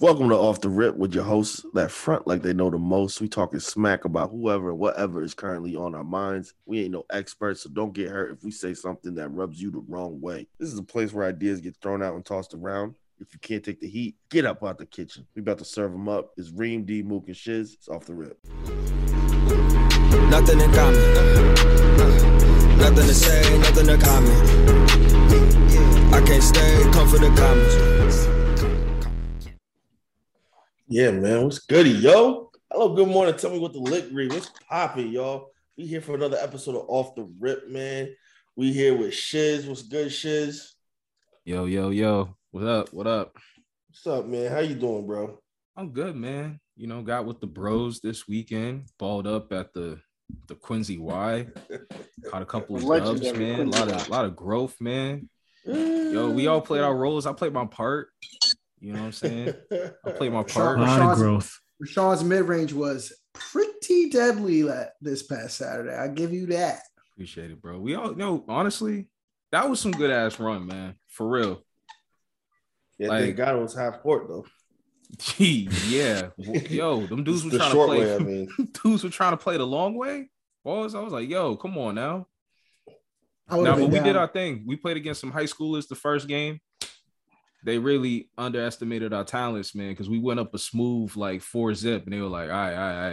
Welcome to Off the Rip with your hosts that front like they know the most. We talking smack about whoever whatever is currently on our minds. We ain't no experts, so don't get hurt if we say something that rubs you the wrong way. This is a place where ideas get thrown out and tossed around. If you can't take the heat, get up out the kitchen. We about to serve them up. It's Reem, D, Mook, and Shiz. It's Off the Rip. Nothing in common. Nothing to say, nothing to comment. I can't stay, come for the comments. Yeah, man. What's goody, yo? Hello, good morning. Tell me what the lick read. What's popping, y'all? We here for another episode of Off the Rip, man. We here with Shiz. What's good, Shiz? Yo, yo, yo. What up? What up? What's up, man? How you doing, bro? I'm good, man. You know, got with the bros this weekend, balled up at the the Quincy Y. Caught a couple of dubs, Legendary man. A lot Quincy of lot of growth, man. Yo, we all played mm. our roles. I played my part. You know what I'm saying? I played my part. A lot Rashaan's- growth. Rashaan's mid range was pretty deadly this past Saturday. I give you that. Appreciate it, bro. We all know, honestly, that was some good ass run, man. For real. Yeah, Like- thank God it was half court though. Gee, yeah. Yo, them dudes were trying to play. way. I mean, dudes were trying to play the long way. Boys, I was like, yo, come on now. I would No, but been we did our thing. We played against some high schoolers the first game. They really underestimated our talents, man, because we went up a smooth like four zip, and they were like, all right, all right, all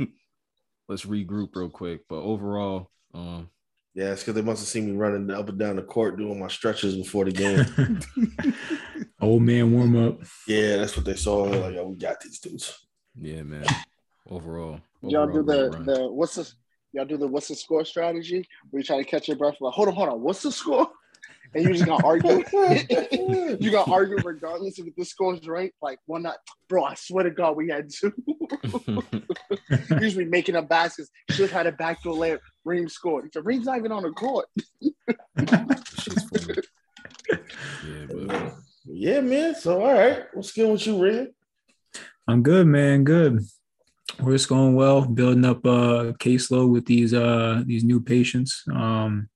right. Let's regroup real quick. But overall, um, yeah, it's because they must have seen me running up and down the court doing my stretches before the game. Old man warm up. yeah, that's what they saw. They're like, oh, we got these dudes. yeah, man. Overall, Y'all do the run. the what's the y'all do the what's the score strategy where you try to catch your breath like hold on hold on what's the score and you just gonna argue you gonna argue regardless if the score is right like one not bro I swear to God we had two usually making up baskets should have had a backdoor layup Reem scored the Reem's not even on the court yeah, but Yeah, man. So all right, what's good with you, Ren? I'm good, man. Good. We're just going well. Building up a caseload with these uh these new patients. Um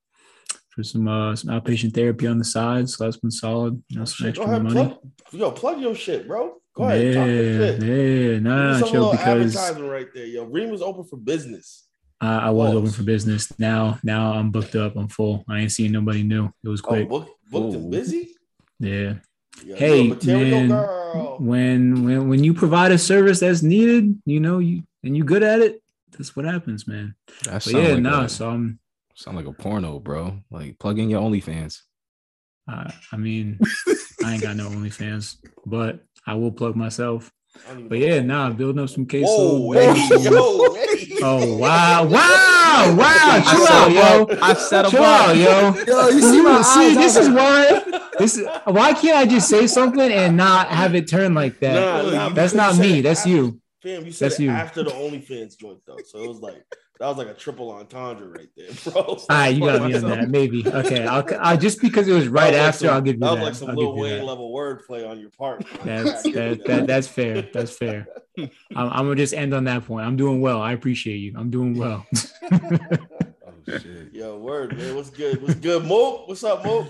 for some uh some outpatient therapy on the side. So that's been solid. You know, some extra ahead, money. plug, yo, plug your shit, bro. Go ahead, yeah, talk your shit. yeah, nah, Give me nah, some chill because advertisement right there, yo. Reem was open for business. I, I was Pause. open for business. Now, now I'm booked up. I'm full. I ain't seeing nobody new. It was Oh, quick. book, booked and Oh. busy. yeah. Yo, Hey, you a man. girl. when when when you provide a service that's needed, you know, you and you good at it, that's what happens, man. that But yeah, like nah. a, So I'm, sound like a porno, bro. Like plug in your OnlyFans. uh, I mean, I ain't got no OnlyFans, but I will plug myself. I don't even But know. yeah, nah, I'm building up some case. Whoa, hey, yo, hey. Oh wow, wow, wow! I Chill out, yo. up. I set him Chill up. out, yo. yo you see my see, eyes, this is like, why. This is why can't I just say something and not have it turn like that? Nah, nah, That's not me. That's after- you. Fam, you said That's it you. after the OnlyFans joint though, so it was like that was like a triple entendre right there, bro. All right, you gotta me on that. Maybe. Okay, I'll, I'll just because it was right That was like after. some- I'll give you that that. was like some I'll Lil Wayne level wordplay on your part. That's that, that that's fair. That's fair. I'm, I'm gonna just end on that point. I'm doing well. I appreciate you. I'm doing well. Oh shit. Yo, word, man. What's good? What's good, Mook? What's up, Mook?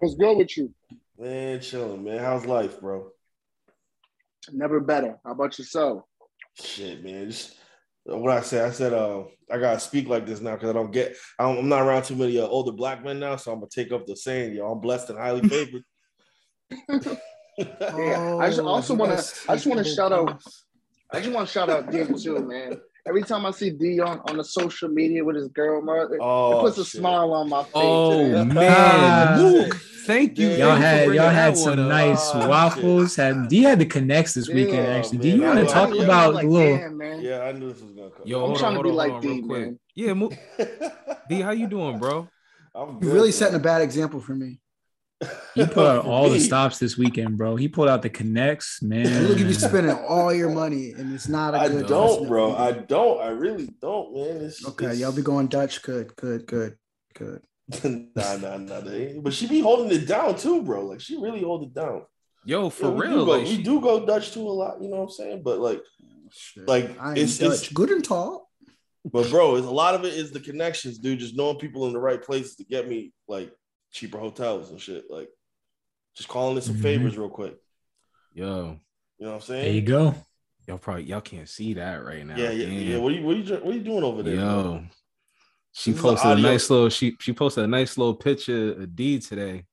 what's good with you Man, chilling, man. How's life, bro? never better how about yourself Shit, man. Just what I said. I said, uh, I gotta speak like this now because I don't get. I don't, I'm not around too many uh, older black men now, so I'm gonna take up the saying, yo. I'm blessed and highly favored. Yeah, I just also want to. I just want to shout out. I just want to shout out Diego too, man. Every time I see D on, on the social media with his girl, mother, it oh, puts a shit. smile on my face. Oh man. man, Ah. Thank you. Y'all Y'all Thank had y'all had some up. nice Oh, waffles. Had D had the connects this weekend Yeah, actually. man. Do you want to talk I- about like, little? damn, man. Yeah, I knew this was gonna come. Yo, I'm hold trying on, to be on, like hold on, real D, quick. man. Yeah, Mook, D, how you doing, bro? I'm You're really man. setting a bad example for me. He put out all the stops this weekend, bro. He pulled out the connects, man. You look at you spending all your money, and it's not a I good. don't, investment bro. I don't. I really don't, man. It's, Okay, it's- y'all be going Dutch. Good, good, good, good. nah, nah, nah. they ain't- But she be holding it down too, bro. Like she really hold it down. Yo, for Yeah, we real, do go, like we she- do go Dutch too a lot. You know what I'm saying? But like, oh, Shit. like I it's, Dutch. it's good and tall. but bro, it's a lot of it is the connections, dude. Just knowing people in the right places to get me like cheaper hotels and shit. Like just calling in some Mhm. favors real quick. Yo, You know what I'm saying? There you go. Y'all probably y'all can't see that right now. Yeah, yeah, Damn. yeah. What are you what are you what are you doing over there? bro? Yo, she This posted a nice little she she posted a nice little picture of D today.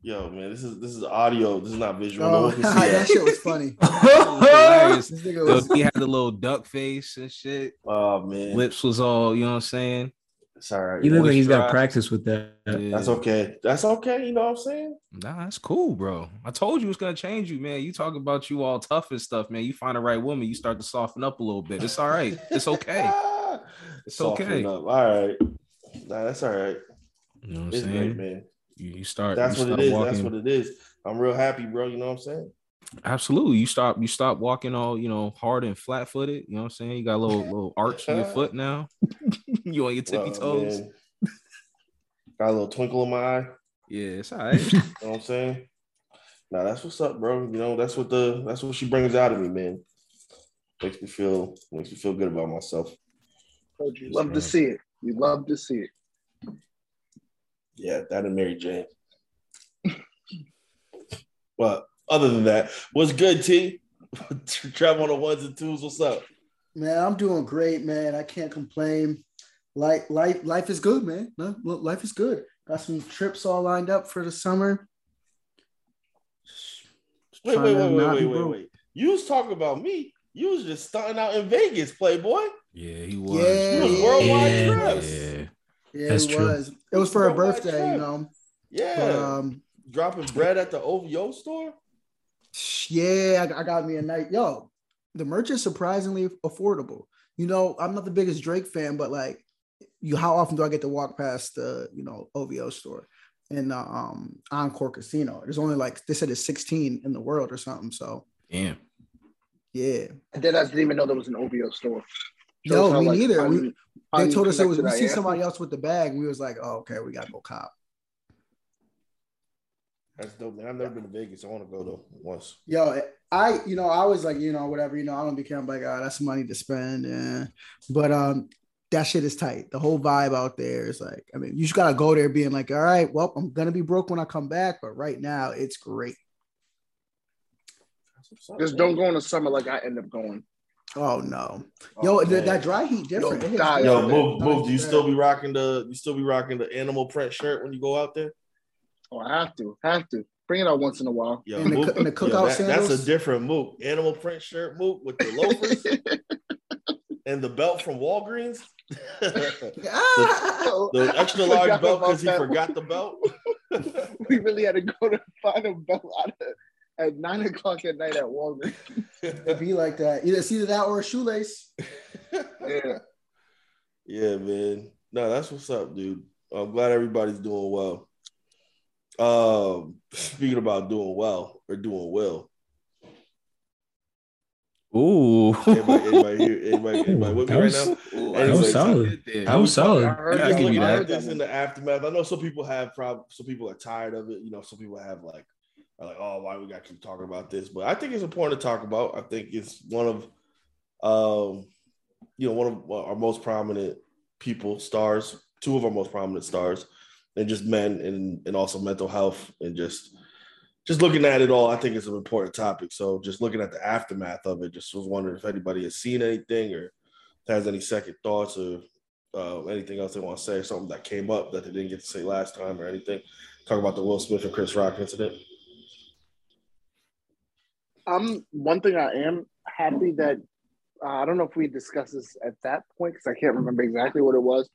Yo, man, this is this is audio. This is not visual. no Oh, one can see that that. shit was funny. Hilarious. This Yo, he had the little duck face and shit. Oh man, Lips was all, you know what I'm saying? It's all right. He looks like he's got Moisturized. practice with that. Yeah. That's okay. That's okay. You know what I'm saying? Nah, that's cool, bro. I told you it's gonna change you, man. You talk about you all tough and stuff, man. You find the right woman, you start to soften up a little bit. It's all right. It's okay. It's Soften okay. up. All right. Nah, that's all right. You know what I'm It's saying? great, man. You, you start. That's you what it start is. Walking, That's what it is. I'm real happy, bro. You know what I'm saying? Absolutely. You stop. You stop walking all you know hard and flat footed. You know what I'm saying? You got a little little arch in your foot now. you on your tippy Well, toes. man, Got a little twinkle in my eye. Yeah, it's all right. You know what I'm saying? Nah, that's what's up, bro. You know, that's what the that's what she brings out of me, man. Makes me feel makes me feel good about myself. You, love to see it. You love to see it. Yeah, that and Mary Jane. but other than that, what's good, T? Travel on the ones and twos. What's up? man, I'm doing great, man. I can't complain. Life, life, life is good, man. No, look, life is good. Got some trips all lined up for the summer. Wait, wait, wait, wait, wait, wait, wait. You was talking about me. You was just starting out in Vegas, Playboy. Yeah, he was. Yeah, You was worldwide yeah. trips. Yeah. Yeah, That's it true. was. It was for her birthday, trip. you know. Yeah. But um, Dropping bread at the OVO store. yeah, I, I got me a night. Yo, the merch is surprisingly affordable. You know, I'm not the biggest Drake fan, but like, you, how often do I get to walk past the, you know, OVO store in uh, um Encore Casino? There's only like they said it's 16 in the world or something. So Damn. yeah, I did. I didn't even know there was an OVO store. no, me like, neither. We, they told us it was. We see somebody else with the bag. We was like, oh, okay, we gotta go cop. That's dope, man. I've never been to Vegas. I want to go though once. Yo, I, you know, I was like, you know, whatever, you know, I don't be caring like, oh, that's money to spend. Yeah. But um, that shit is tight. The whole vibe out there is like, I mean, you just gotta go there being like, all right, well, I'm gonna be broke when I come back, but right now it's great. That's what's up, Just don't go in the summer like I end up going. Oh no. Oh, Yo, th- man. that dry heat different. Yo, It die. Yo, move, move. Do you still be rocking the? You still be rocking the animal print shirt when you go out there? Oh, I have to, have to bring it out once in a while. Yo, And the Mook- coo- and the yo, cookout that- That's a different mook. Animal print shirt mook with the loafers and the belt from Walgreens. the Ah! extra large forgot belt because he that. forgot the belt. we really had to go to find a belt out of, at nine o'clock at night at Walgreens. It'd be like that. Either it's either that or a shoelace. Yeah. Yeah, man. No, that's what's up, dude. I'm glad everybody's doing well. Um, speaking about doing well or doing well. Ooh. Anybody, anybody here? Anybody, anybody with me That right was- now? That was solid. That That was solid. I heard Yeah, I give you I that. heard this in the aftermath. I know some people have prob some people are tired of it. You know, some people have like are like, oh, why we got to keep talking about this? But I think it's important to talk about. I think it's one of um, you know, one of our most prominent people, stars, two of our most prominent stars, and just men and and also mental health and just just looking at it all, I think it's an important topic. So just looking at the aftermath of it, just was wondering if anybody has seen anything or has any second thoughts or uh, anything else they want to say, something that came up that they didn't get to say last time or anything. Talk about the Will Smith and Chris Rock incident. Um, one thing I am happy that uh, I don't know if we discussed this at that point because I can't remember exactly what it was,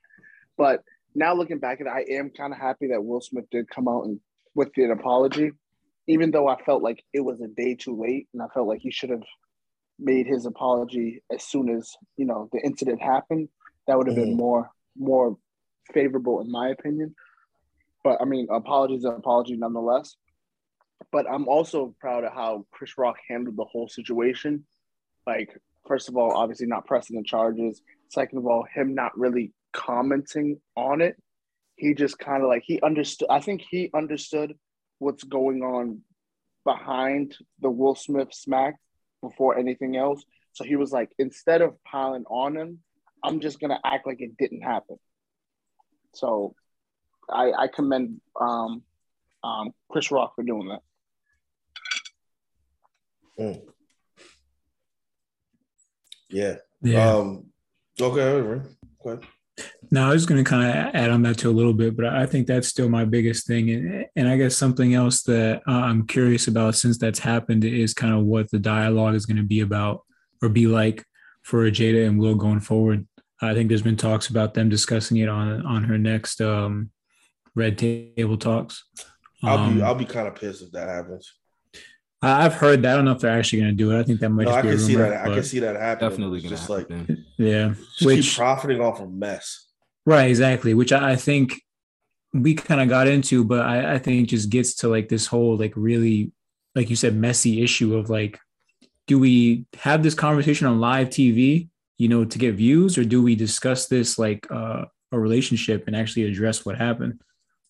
but now looking back at it, I am kind of happy that Will Smith did come out and with an apology, even though I felt like it was a day too late, and I felt like he should have made his apology as soon as you know the incident happened. That would have been Mhm. more more favorable in my opinion. But I mean, apologies an apology nonetheless. But I'm also proud of how Chris Rock handled the whole situation. Like, first of all, obviously not pressing the charges. Second of all, him not really commenting on it. He just kind of like he understood. I think he understood what's going on behind the Will Smith smack before anything else. So he was like, instead of piling on him, I'm just gonna act like it didn't happen. So I, I commend um, um, Chris Rock for doing that. Yeah. Yeah. Um. Okay. Okay. Okay. No, I was going to kind of add on that to a little bit, but I think that's still my biggest thing. And, and I guess something else that uh, I'm curious about since that's happened is kind of what the dialogue is going to be about or be like for Jada and Will going forward. I think there's been talks about them discussing it on on her next um, Red Table Talks. I'll Um, be I'll be kind of pissed if that happens. I- I've heard that. I don't know if they're actually going to do it. I think that might No, just I be a can see that. I can see that happening. Definitely It's gonna just like happen. Yeah, just keep which profiting off a mess. Right, exactly. Which I I think we kind of got into, but I, I think just gets to like this whole like really, like you said, messy issue of like, do we have this conversation on live TV, you know, to get views, or do we discuss this like uh, a relationship and actually address what happened,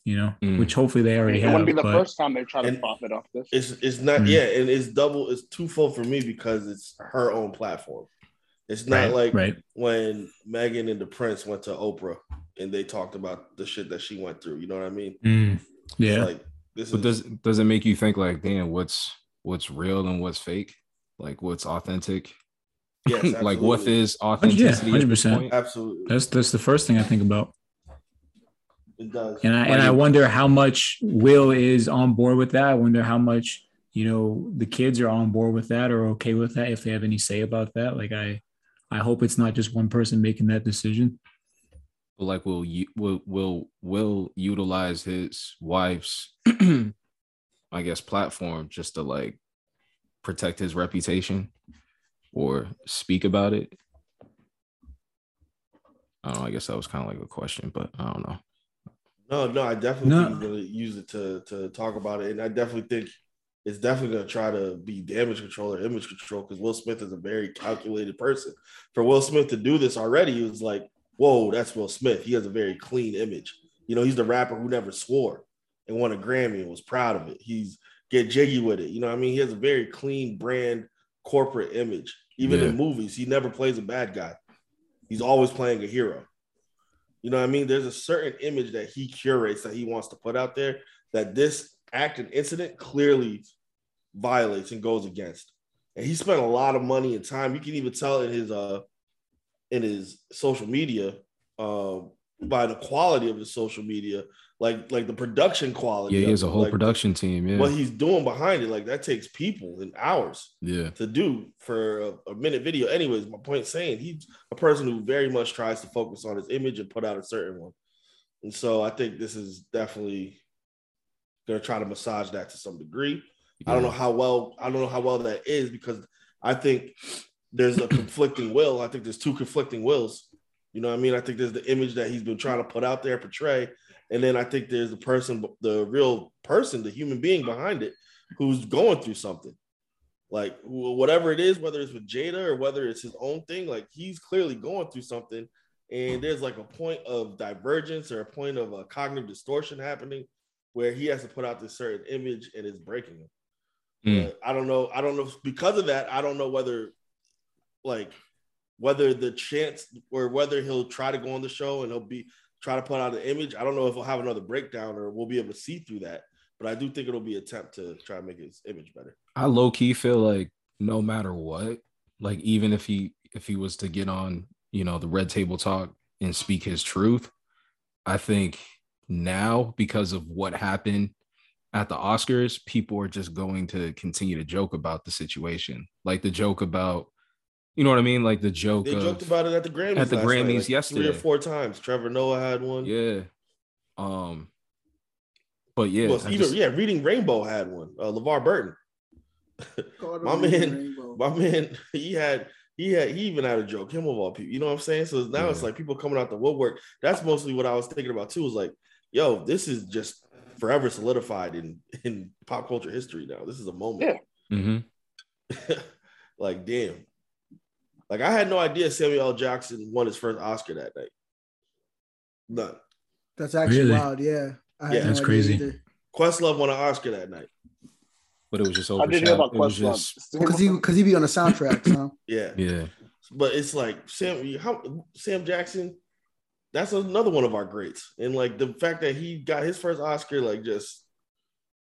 you know? Mm. Which hopefully they already It have. wouldn't be the but- first time they try to profit off this. It's it's not Mhm. yeah, and it's double. It's twofold for me because it's her own platform. It's not right, like right. when Meghan and the Prince went to Oprah and they talked about the shit that she went through. You know what I mean? Mm, It's yeah. like this But is does does it make you think like, damn, what's what's real and what's fake? Like what's authentic? yes, like what is authenticity? at this 100%. absolutely That's that's the first thing I think about. It does. And I and I wonder how much Will is on board with that. I wonder how much you know the kids are on board with that or okay with that if they have any say about that. Like I, I hope it's not just one person making that decision. But like will you will will will utilize his wife's I guess platform just to like protect his reputation or speak about it. I don't know. I guess that was kind of like a question, but I don't know. No, no, I definitely No. he's gonna use it to to talk about it, and I definitely think it's definitely gonna try to be damage control or image control because Will Smith is a very calculated person. For Will Smith to do this already, it was like, whoa, that's Will Smith. He has a very clean image. You know, he's the rapper who never swore and won a Grammy and was proud of it. He's get jiggy with it. You know, what I mean, he has a very clean brand corporate image. Even Yeah. in movies, he never plays a bad guy. He's always playing a hero. You know what I mean? There's a certain image that he curates that he wants to put out there that this act and incident clearly violates and goes against. And he spent a lot of money and time. You can even tell in his uh in his social media uh, by the quality of his social media, like like the production quality. Yeah, he has a whole like, production team. Yeah. What he's doing behind it, like that takes people and hours yeah. to do for a, a minute video. Anyways, my point saying he's a person who very much tries to focus on his image and put out a certain one. And so I think this is definitely gonna try to massage that to some degree. I don't know how well I don't know how well that is because I think there's a conflicting will. I think there's two conflicting wills. You know what I mean? I think there's the image that he's been trying to put out there, portray, and then I think there's the person, the real person, the human being behind it, who's going through something. Like whatever it is, whether it's with Jada or whether it's his own thing, like he's clearly going through something, and there's like a point of divergence or a point of a cognitive distortion happening where he has to put out this certain image and it's breaking him. Mm. I don't know. I don't know because of that. I don't know whether, like, whether the chance or whether he'll try to go on the show and he'll be try to put out an image. I don't know if we'll have another breakdown or we'll be able to see through that. But I do think it'll be attempt to try to make his image better. I low key feel like no matter what, like even if he if he was to get on, you know, the red table talk and speak his truth, I think now because of what happened at the Oscars, people are just going to continue to joke about the situation. Like the joke about, you know what I mean? Like the joke They of, joked about it at the Grammys. at the last night, Grammys like, three or four times. Trevor Noah had one. yeah. Um but yeah, Well, I even just- yeah, Reading Rainbow had one. Uh, LeVar Burton. My man, my man, he had he had he even had a joke. Him of all people, you know what I'm saying? So now it's like people coming out the woodwork. That's mostly what I was thinking about too. Was like, yo, this is just forever solidified in in pop culture history now. This is a moment. mm-hmm like, damn. Like I had no idea Samuel L. Jackson won his first Oscar that night. None. That's actually Really? wild. Yeah. I Yeah. That's idea crazy. either. Questlove won an Oscar that night. but it was just I didn't hear overshadowed. about It was Questlove. just Because he because he be on the soundtracks, huh? Yeah. yeah. but it's like Sam, how Sam Jackson, that's another one of our greats. And like the fact that he got his first Oscar, like just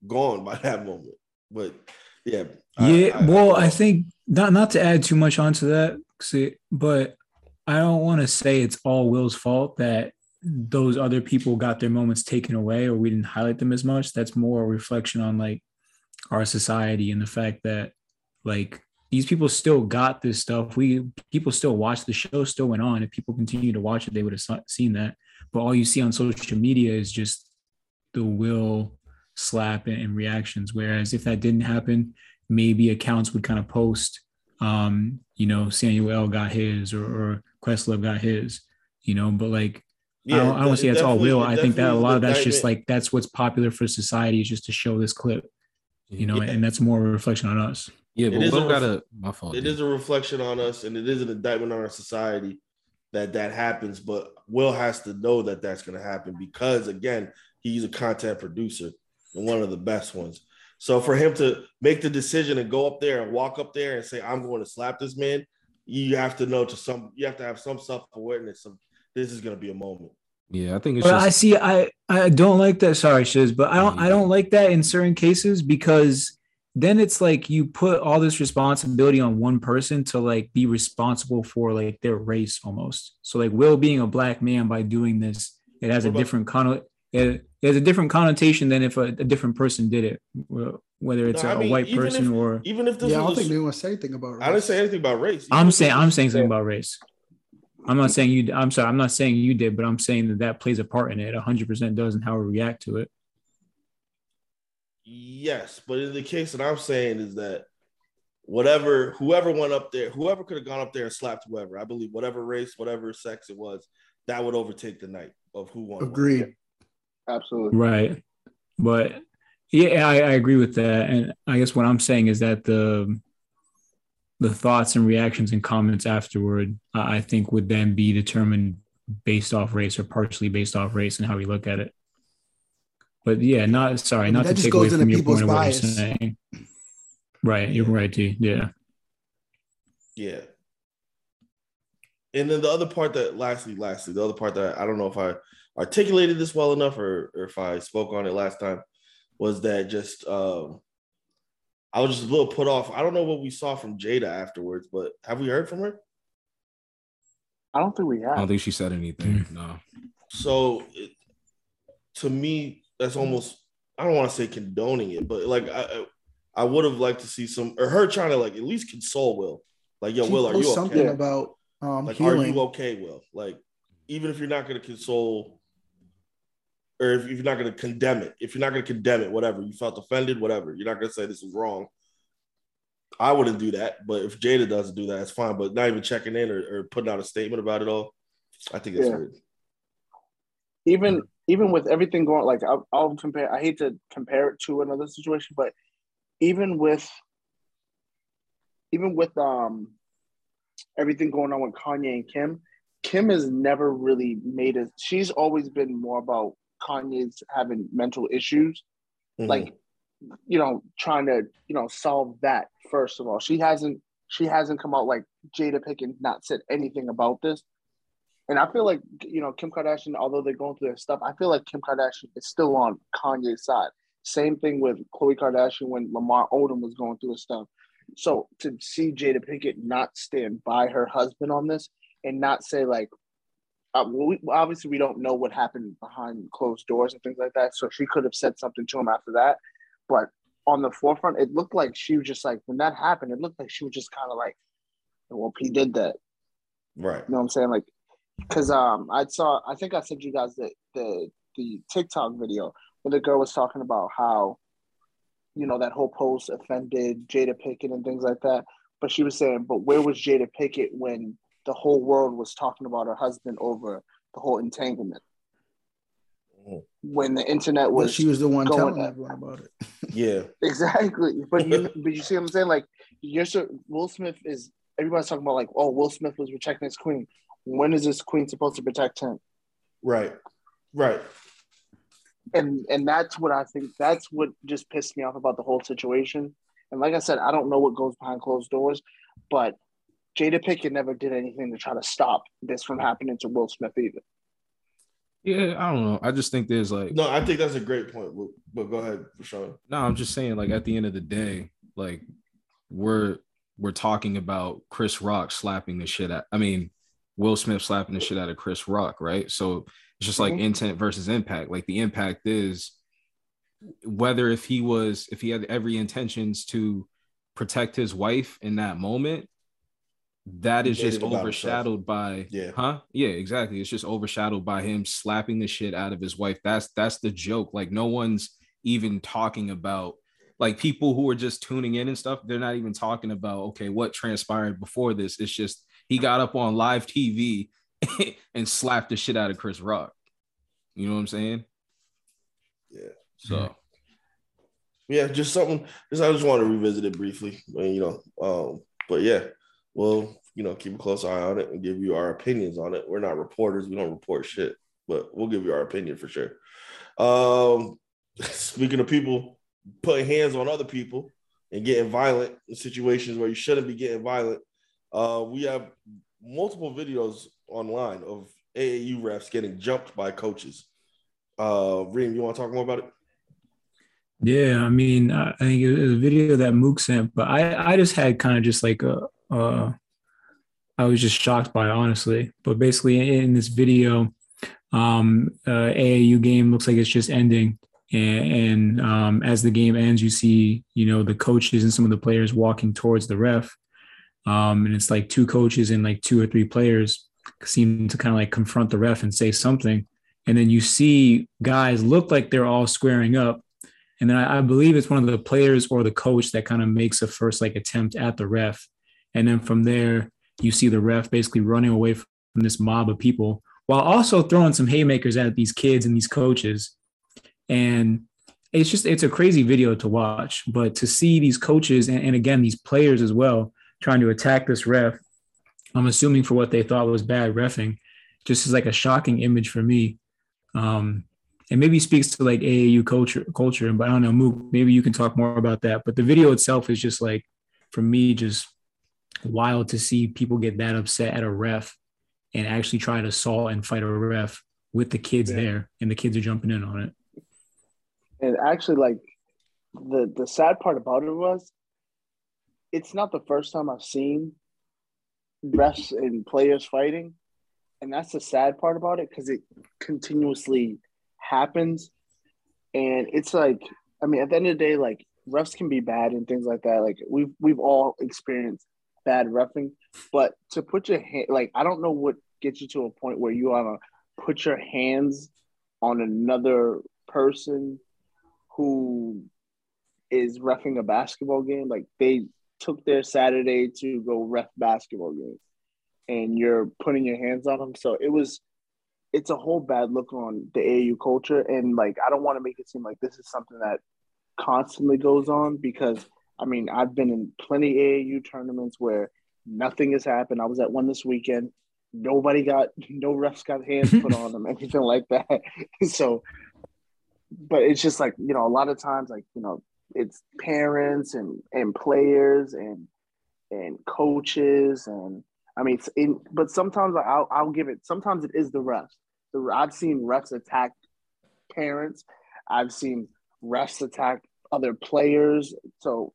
gone by that moment. But Yeah. Yeah, well, I, think not not to add too much onto that, it- but I don't want to say it's all Will's fault that those other people got their moments taken away or we didn't highlight them as much. That's more a reflection on like our society and the fact that like these people still got this stuff. We people still watch the show, still went on. If people continue to watch it, they would have seen that. But all you see on social media is just the will slap and reactions. Whereas if that didn't happen, maybe accounts would kind of post, um, you know, Samuel L. got his or, or Questlove got his, you know, but like I don't, I don't it see that's all definitely- will. I think that a lot of an that's just like that's what's popular for society is just to show this clip, you know, Yeah. and that's more a reflection on us. Yeah, It but is a Will got a my fault. it dude. is a reflection on us and it is an indictment on our society that that happens but will has to know that that's going to happen because again he's a content producer and one of the best ones so for him to make the decision and go up there and walk up there and say i'm going to slap this man you have to know to some you have to have some self-awareness of this is going to be a moment Yeah, I think it's But I see, I I don't like that. Sorry, Shiz, but I don't I don't like that in certain cases because then it's like you put all this responsibility on one person to like be responsible for like their race almost. So like Will being a black man by doing this, it has What a about- different conno- it, it has a different connotation than if a, a different person did it, whether it's No, a I mean, white person if- or. even if this yeah, I don't was think a, anyone said anything about i didn't say anything about race Even I'm saying I'm saying something about race. I'm not saying you. I'm sorry. I'm not saying you did, but I'm saying that that plays a part in it. 100 percent does, and how we react to it. Yes, but in the case that I'm saying is that whatever, whoever went up there, whoever could have gone up there and slapped whoever, I believe whatever race, whatever sex it was, that would overtake the night of who won. Agreed. Absolutely. Right. But yeah, I, I agree with that. And I guess what I'm saying is that the the thoughts and reactions and comments afterward, I I think would then be determined based off race or partially based off race and how we look at it. But yeah, not sorry, I mean, not to take away from your people's point of what you're saying. Right, you're right, T. Yeah. Yeah. And then the other part that, lastly, lastly, the other part that I don't know if I articulated this well enough or, or if I spoke on it last time was that just um, I was just a little put off. I don't know what we saw from Jada afterwards, but have we heard from her? I don't think we have. I don't think she said anything. No. So it, to me, that's almost I don't want to say condoning it, but like I I- I would have liked to see some or her trying to like at least console Will. Like, yo, She Will, are posts you something about um Like, are you okay, Will? Like, even if you're not gonna console or if you're not gonna condemn it, if you're not gonna condemn it, whatever, you felt offended, whatever, you're not gonna say this is wrong. I wouldn't do that, but if Jada doesn't do that, it's fine. But not even checking in or, or putting out a statement about it all, I think it's Yeah. weird. even even with everything going like I'll, I'll compare i hate to compare it to another situation but even with even with um everything going on with kanye and kim kim has never really made it she's always been more about kanye's having mental issues Mhm. like you know trying to you know solve that first of all she hasn't she hasn't come out like jada pinkett not said anything about this and I feel like you know Kim Kardashian, although they're going through their stuff, I feel like Kim Kardashian is still on Kanye's side. Same thing with Khloe Kardashian when Lamar Odom was going through his stuff. So to see Jada Pinkett not stand by her husband on this and not say like, uh, well, we, obviously we don't know what happened behind closed doors and things like that. So she could have said something to him after that, but on the forefront, it looked like she was just like when that happened, it looked like she was just kind of like, well, he did that. right. You know what I'm saying? Like, because um, I saw, I think I sent you guys the the the TikTok video where the girl was talking about how, you know, that whole post offended Jada Pinkett and things like that. But she was saying, but where was Jada Pinkett when the whole world was talking about her husband over the whole entanglement? Mhm. When the internet But was she was the one telling at- everyone about it. Yeah. Exactly. But you but you see what I'm saying? Like you're so Will Smith is everybody's talking about like, oh, Will Smith was protecting his queen. When is this queen supposed to protect him? Right. Right. And and that's what I think that's what just pissed me off about the whole situation. And like I said, I don't know what goes behind closed doors, but Jada Pinkett never did anything to try to stop this from happening to Will Smith either. Yeah, I don't know. I just think there's like No, I think that's a great point. But, but go ahead, Rashaan. No, I'm just saying, like at the end of the day, like we're we're talking about Chris Rock slapping the shit out. I mean, Will Smith slapping the shit out of Chris Rock, right? So it's just like Mhm. intent versus impact. Like the impact is whether if he was if he had every intentions to protect his wife in that moment, that He is made just it about himself. overshadowed by Yeah. huh? Yeah, exactly. It's just overshadowed by him slapping the shit out of his wife. That's that's the joke. Like no one's even talking about like people who are just tuning in and stuff, they're not even talking about okay, what transpired before this. It's just he got up on live TV and slapped the shit out of Chris Rock. You know what I'm saying? Yeah. So Yeah, just something. Just I just want to revisit it briefly. You know, um, but yeah, we'll you know keep a close eye on it and give you our opinions on it. We're not reporters. We don't report shit, but we'll give you our opinion for sure. Um, speaking of people putting hands on other people and getting violent in situations where you shouldn't be getting violent, uh, we have multiple videos online of AAU refs getting jumped by coaches. Uh, Reem, you want to talk more about it? Yeah, I mean, I think it was a video that Mook sent, but I, I just had kind of just like a, uh, I was just shocked by honestly. But basically, in this video, um, uh, AAU game looks like it's just ending, and, and um, as the game ends, you see, you know, the coaches and some of the players walking towards the ref, um, and it's like two coaches and like two or three players seem to kind of like confront the ref and say something, and then you see guys look like they're all squaring up and then I, I believe it's one of the players or the coach that kind of makes a first like attempt at the ref. And then from there, you see the ref basically running away from this mob of people while also throwing some haymakers at these kids and these coaches. And it's just, it's a crazy video to watch. But to see these coaches and, and again, these players as well trying to attack this ref, I'm assuming for what they thought was bad refing, just is like a shocking image for me. Um, and maybe speaks to like AAU culture culture. But I don't know, Mook, maybe you can talk more about that. But the video itself is just like for me, just wild to see people get that upset at a ref and actually try to assault and fight a ref with the kids Yeah. there, and the kids are jumping in on it. And actually, like the the sad part about it was, it's not the first time I've seen refs and players fighting, and that's the sad part about it because it continuously happens, and it's like, I mean, at the end of the day, like refs can be bad and things like that. Like we've we've all experienced bad refing, but to put your hand, like I don't know what gets you to a point where you want to put your hands on another person who is refing a basketball game. Like they took their Saturday to go ref basketball games, and you're putting your hands on them. So it was, it's a whole bad look on the AAU culture, and like I don't want to make it seem like this is something that constantly goes on because I mean I've been in plenty AAU tournaments where nothing has happened. I was at one this weekend. Nobody got no refs got hands put on them, anything like that. so but it's just like you know a lot of times like you know it's parents and and players and and coaches and I mean it's in but sometimes I'll I'll give it sometimes it is the refs. The I've seen refs attack parents. I've seen refs attack other players. So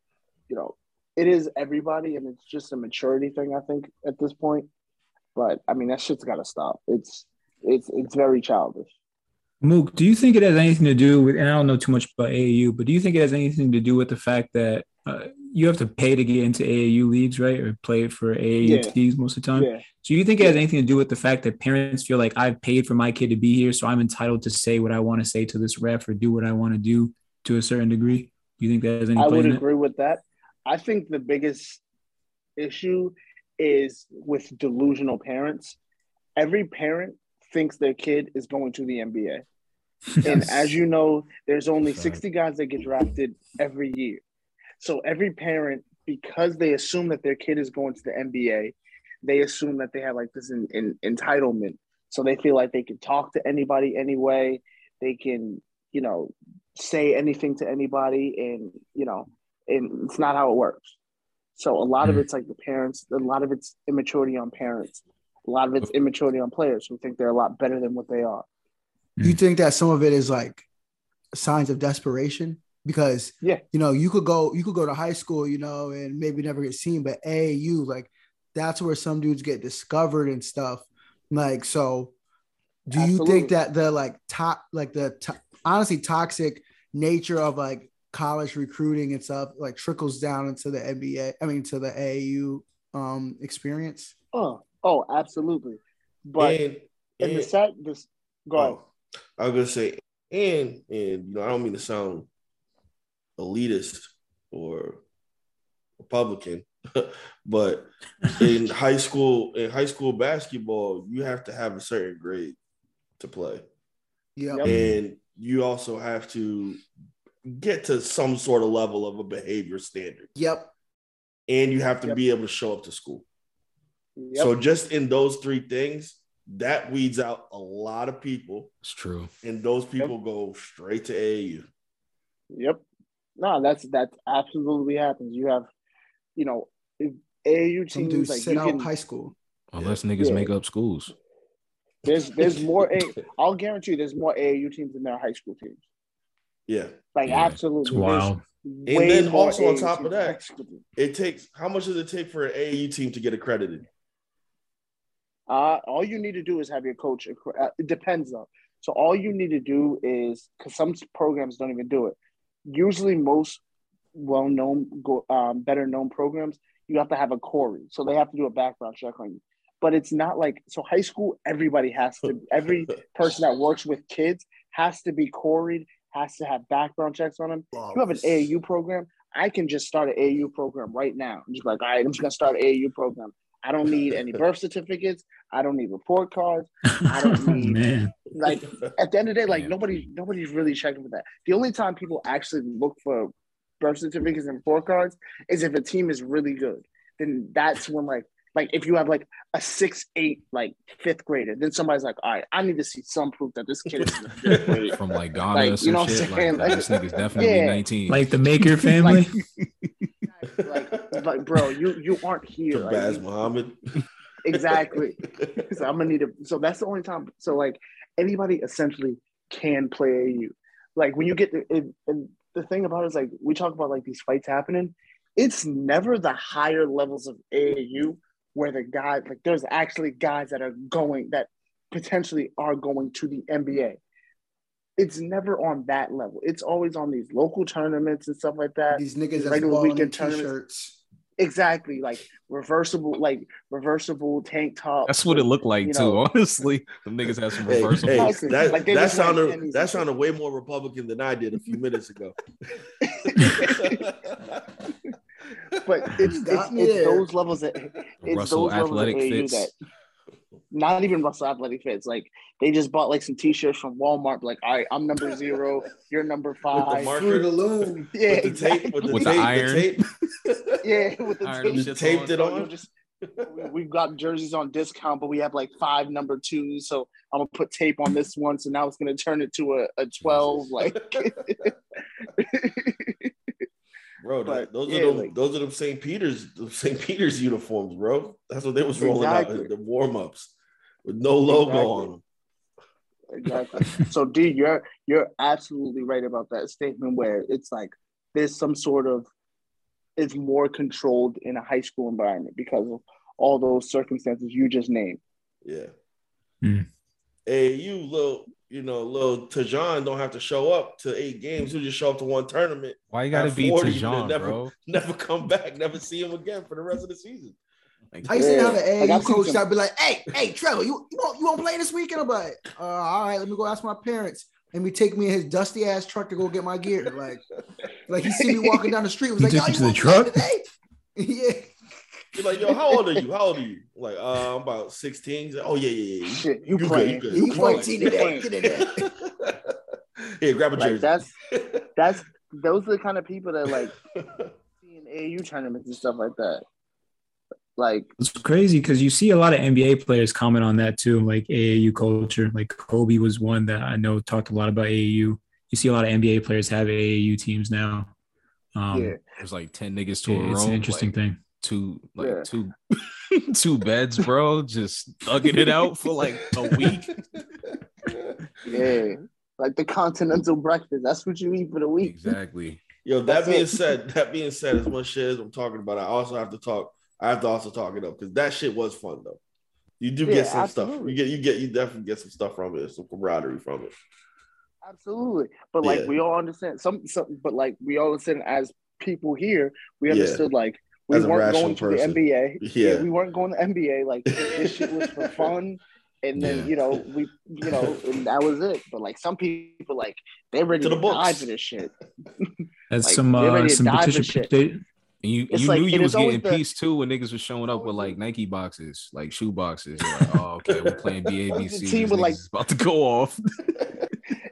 you know it is everybody and it's just a maturity thing I think at this point. But I mean that shit's got to stop. It's it's it's very childish. Mook, do you think it has anything to do with, and I don't know too much about AAU, but do you think it has anything to do with the fact that uh, you have to pay to get into AAU leagues, right? Or play for AAU Yeah. teams most of the time? Yeah. So you think it has anything to do with the fact that parents feel like I've paid for my kid to be here, so I'm entitled to say what I want to say to this ref or do what I want to do to a certain degree? Do you think that has any I would agree with that. I think the biggest issue is with delusional parents. Every parent thinks their kid is going to the NBA. And as you know, there's only Fact. 60 guys that get drafted every year. So every parent, because they assume that their kid is going to the NBA, they assume that they have like this in, in, entitlement. So they feel like they can talk to anybody anyway. They can, you know, say anything to anybody, and you know, and it's not how it works. So a lot of Mm. it's like the parents. A lot of it's immaturity on parents. A lot of it's immaturity on players who think they're a lot better than what they are. You think that some of it is like signs of desperation because Yeah. you know you could go you could go to high school, you know, and maybe never get seen, but AAU like that's where some dudes get discovered and stuff. Like so, do you think that the like top like the to- honestly toxic nature of like college recruiting and stuff like trickles down into the NBA? I mean to the AAU um experience. Oh, oh, absolutely. But and, in the and- set, this go ahead. Oh, I was gonna say, and and you know, I don't mean to sound elitist or Republican, but in high school, in high school basketball, you have to have a certain grade to play, Yeah. And you also have to get to some sort of level of a behavior standard, Yep. and you have to Yep. be able to show up to school. Yep. So just in those three things, that weeds out a lot of people, It's true. and those people go straight to AAU. Yep. No, that's that absolutely happens. You have, you know, if AAU Some teams dudes like sit you out can. high school. Unless niggas Yeah. make up schools. There's there's more. A, I'll guarantee you, there's more AAU teams than there are high school teams. Yeah. Like Yeah, absolutely, It's There's wild. way then also on top of that- high school teams. It takes how much does it take for an AAU team to get accredited? Uh, all you need to do is have your coach. Uh, it depends though. So all you need to do is because some programs don't even do it. Usually, most well-known, go, um, better-known programs, you have to have a CORI. So they have to do a background check on you. But it's not like so. High school, everybody has to. Every person that works with kids has to be CORI'd. Has to have background checks on them. If you have an AAU program, I can just start an AAU program right now. I'm just like, all right, I'm just gonna start an AAU program. I don't need any birth certificates. I don't need report cards. I don't Oh, need man. like at the end of the day, like Yeah. nobody nobody's really checking for that. The only time people actually look for birth certificates and report cards is if a team is really good. Then that's when like like if you have like a six eight like fifth grader, then somebody's like, all right, I need to see some proof that this kid is in the fifth grade. From like Ghana Like, or you some know what I'm shit. saying? Like, Like- this nigga's definitely Yeah. 19. Like the Maker family. like, like, bro, you you aren't here. Like, Shabazz you- Muhammad. exactly. so I'm gonna need to. So that's the only time. So like anybody essentially can play AU. Like when you get the and, and the thing about it is like we talk about like these fights happening. It's never the higher levels of AAU where the guys like there's actually guys that are going that potentially are going to the NBA. It's never on that level. It's always on these local tournaments and stuff like that. These niggas that's regular weekend tournaments. t-shirts. Exactly, like reversible, like reversible tank top. That's what it looked like you too. Honestly, the niggas had some Hey, reversible. hey, Exactly. that, Like, that sounded that sounded way more Republican than I did a few minutes ago. but it's it's, it's those levels that it's Russell those levels athletic of AAU fits. that not even Russell athletic fits. Like they just bought like some t-shirts from Walmart. Like, all right, I'm number zero, you're number five. mark- Through the loom. yeah, with the tape, with the With the tape, iron. tape. yeah, with the Iron tape. them You shits taped it So you on. just we- we've got jerseys on discount, but we have like five number twos. So I'm gonna put tape on this one. So now it's gonna turn it to a, a 12. Like Bro, But, those yeah, are them, like- those are them St. Peter's St. Peter's uniforms, bro. That's what they was rolling out Exactly. in the warm ups with no logo Exactly. on them. exactly. So D, you're you're absolutely right about that statement where it's like there's some sort of it's more controlled in a high school environment because of all those circumstances you just named. Yeah. Hmm. Hey, you little, you know, little Tajon don't have to show up to eight games. He'll just show up to one tournament, Why you gotta At be Tajon, never- bro? never come back, never see him again for the rest of the season. Like, I used to have an Like, AAU I've seen coach some- that'd be like, "Hey, hey, Trevor, you you won't, you want to play this weekend?" I'm like, uh, "All right, let me go ask my parents." And me take me in his dusty ass truck to go get my gear. Like, like he see me walking down the street. Was He like, took "Yo, you you to the truck? today?" yeah. You're like, yo, how old are you? How old are you? I'm like, uh, I'm about 16. He's like, oh, yeah, yeah, yeah. Shit, You you, good, playing? you good. You You 14 today. playing? Get in there. Here, grab a Like jersey. that's that's those are the kind of people that like see in AAU tournaments and stuff like that. Like It's crazy because you see a lot of NBA players comment on that too, like AAU culture. Like Kobe was one that I know talked a lot about AAU. You see a lot of NBA players have AAU teams now. Um, yeah, There's like 10 niggas to a room. it's an interesting like, thing. Two like Yeah. two two beds, bro. Just thugging it out for like a week. yeah. like the continental breakfast. That's what you eat for the week. Exactly. Yo, that That's being it. said, that being said, as much shit as I'm talking about, I also have to talk. I have to also talk it up because that shit was fun though. You do Yeah, get some stuff. You get you get you definitely get some stuff from it, some camaraderie from it. Absolutely. But like Yeah. we all understand some some but like we all understand as people here, we Yeah. understood like we As a weren't rational going to the NBA. Yeah. we weren't going to NBA. Like this shit was for fun. And then Yeah. you know we you know and that was it. But like some people like they're ready To to, the books. die for this shit. That's Like, some uh, some die petition. shit. peti- And you It's you like- knew you was getting the- peace too when niggas was showing up with like Nike boxes, like shoe boxes. You're like, oh, okay, we're playing BABC. The team with, like- about to go off.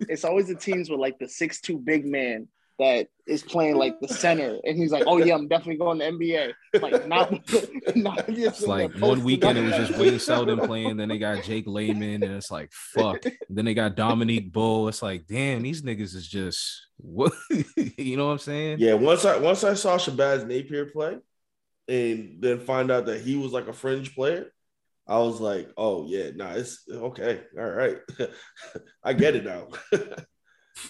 It's always the teams with like the six two big man that is playing like the center, and he's like, "Oh yeah, I'm definitely going to NBA." Like not, not It's like one weekend it was just Wayne Selden playing, then they got Jake Layman, and it's like fuck. Then they got Dominique Bull. It's like, damn, these niggas is just what you know what I'm saying? Yeah, once I once I saw Shabazz Napier play, and then find out that he was like a fringe player, I was like, oh yeah, nah, it's okay, all right, I get it now.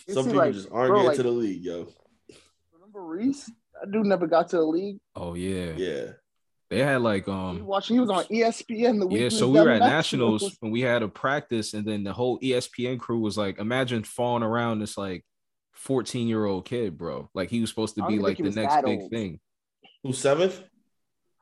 You Some see, people like, just aren't bro, getting like- to the league, yo. Remember Reese? That dude never got to the league. Oh yeah. Yeah, They had like He um watching. He was on ESPN the week. Yeah, so we were at Nationals. nationals and we had a practice, and then the whole ESPN crew was like, imagine falling around this like 14 year old kid, bro. Like he was supposed to be like the next big old. thing, who's seventh?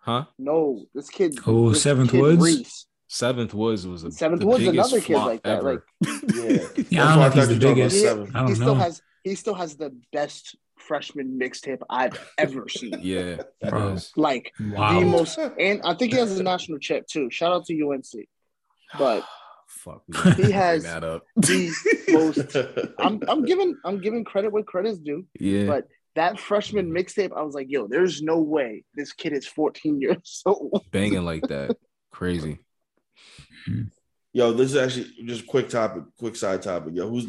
huh? No, this kid. Who Seventh kid Woods? Reese. Seventh Woods was a, Seventh Woods, another kid like that, ever. Yeah, Yeah, I don't know if he's I thought you were the biggest. seven. I don't he still know. has. He still has the best freshman mixtape I've ever seen. yeah, he Bro. Like Wow. the most, and I think he has a national chip too. Shout out to UNC. But Fuck, we He has- that up. the most. I'm I'm giving I'm giving credit where credit's due. yeah, But that freshman mixtape, I was like, yo, there's no way this kid is 14 years old. banging like that, crazy. Yo, this is actually just a quick topic, quick side topic. Yo, who's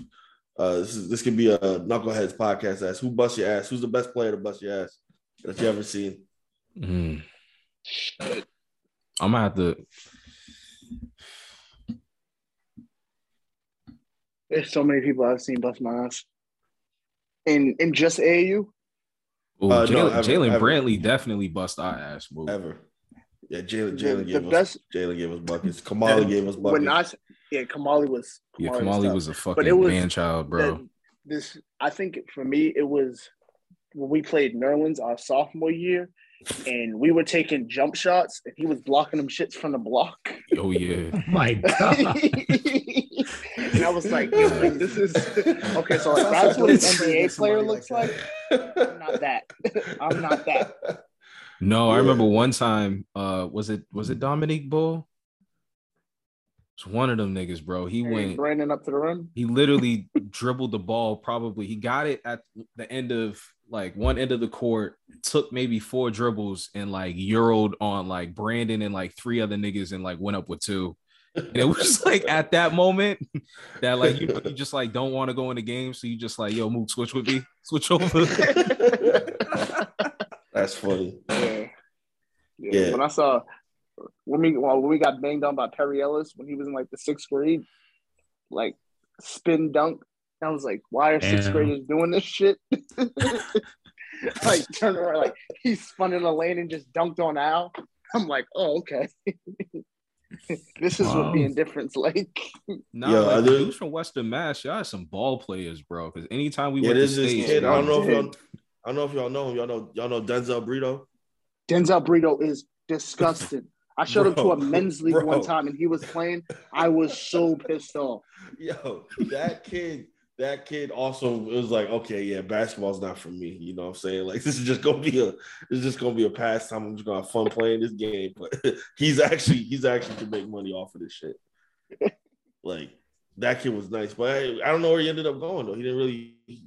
uh this is this could be a knuckleheads podcast Ask Who bust your ass? Who's the best player to bust your ass that you ever seen? Mm. I'm gonna have to. There's so many people I've seen bust my ass. In in just AAU, Ooh, Uh, no, Jalen ever, Jalen ever. Brantley definitely bust our ass. Boo. Ever. Yeah, Jalen The- Jalen the gave us Jalen gave us buckets. Kamali gave us buckets. when I s- yeah, Kamali was Yeah, Kamali Kamali was a it fucking was man child, bro. the- this I think for me it was when we played Nerlens our sophomore year, and we were taking jump shots, and he was blocking them shits from the block. oh yeah. Oh my God. and I was like, yo, like, this is okay. So like, that's what an NBA player looks like. I'm not that. I'm not that. No, I remember one time. Uh, was it was it Dominique Bull? It's one of them niggas, bro. He Hey, went. Brandon up to the rim. He literally dribbled the ball. Probably he got it at the end of like one end of the court. Took maybe four dribbles and like euroed on like Brandon and like three other niggas and like went up with two. And it was like at that moment that like you, you just like don't want to go in the game, so you just like yo move switch with me, switch over. That's funny. Yeah. yeah. Yeah. When I saw when we well, when we got banged on by Perry Ellis when he was in like the sixth grade, like spin dunk. I was like, why are sixth graders doing this shit? like turn around, like he spun in the lane and just dunked on Al. I'm like, oh okay. this is Wow. what being different's like. Nah, Yo, like, are the there- from Western Mass, y'all had some ball players, bro. Because anytime we Yeah, went to there's this states, kid. I don't know if Dude. y'all I don't know if y'all know him. Y'all know y'all know Denzel Brito. Denzel Brito is disgusting. I showed him to a men's league bro. one time and he was playing. I was so pissed off. Yo, that kid, that kid also was like, okay, yeah, basketball's not for me. You know what I'm saying? Like this is just gonna be a this is just gonna be a pastime. I'm just gonna have fun playing this game. But he's actually he's actually to make money off of this shit. Like that kid was nice, but I, I don't know where he ended up going though. He didn't really He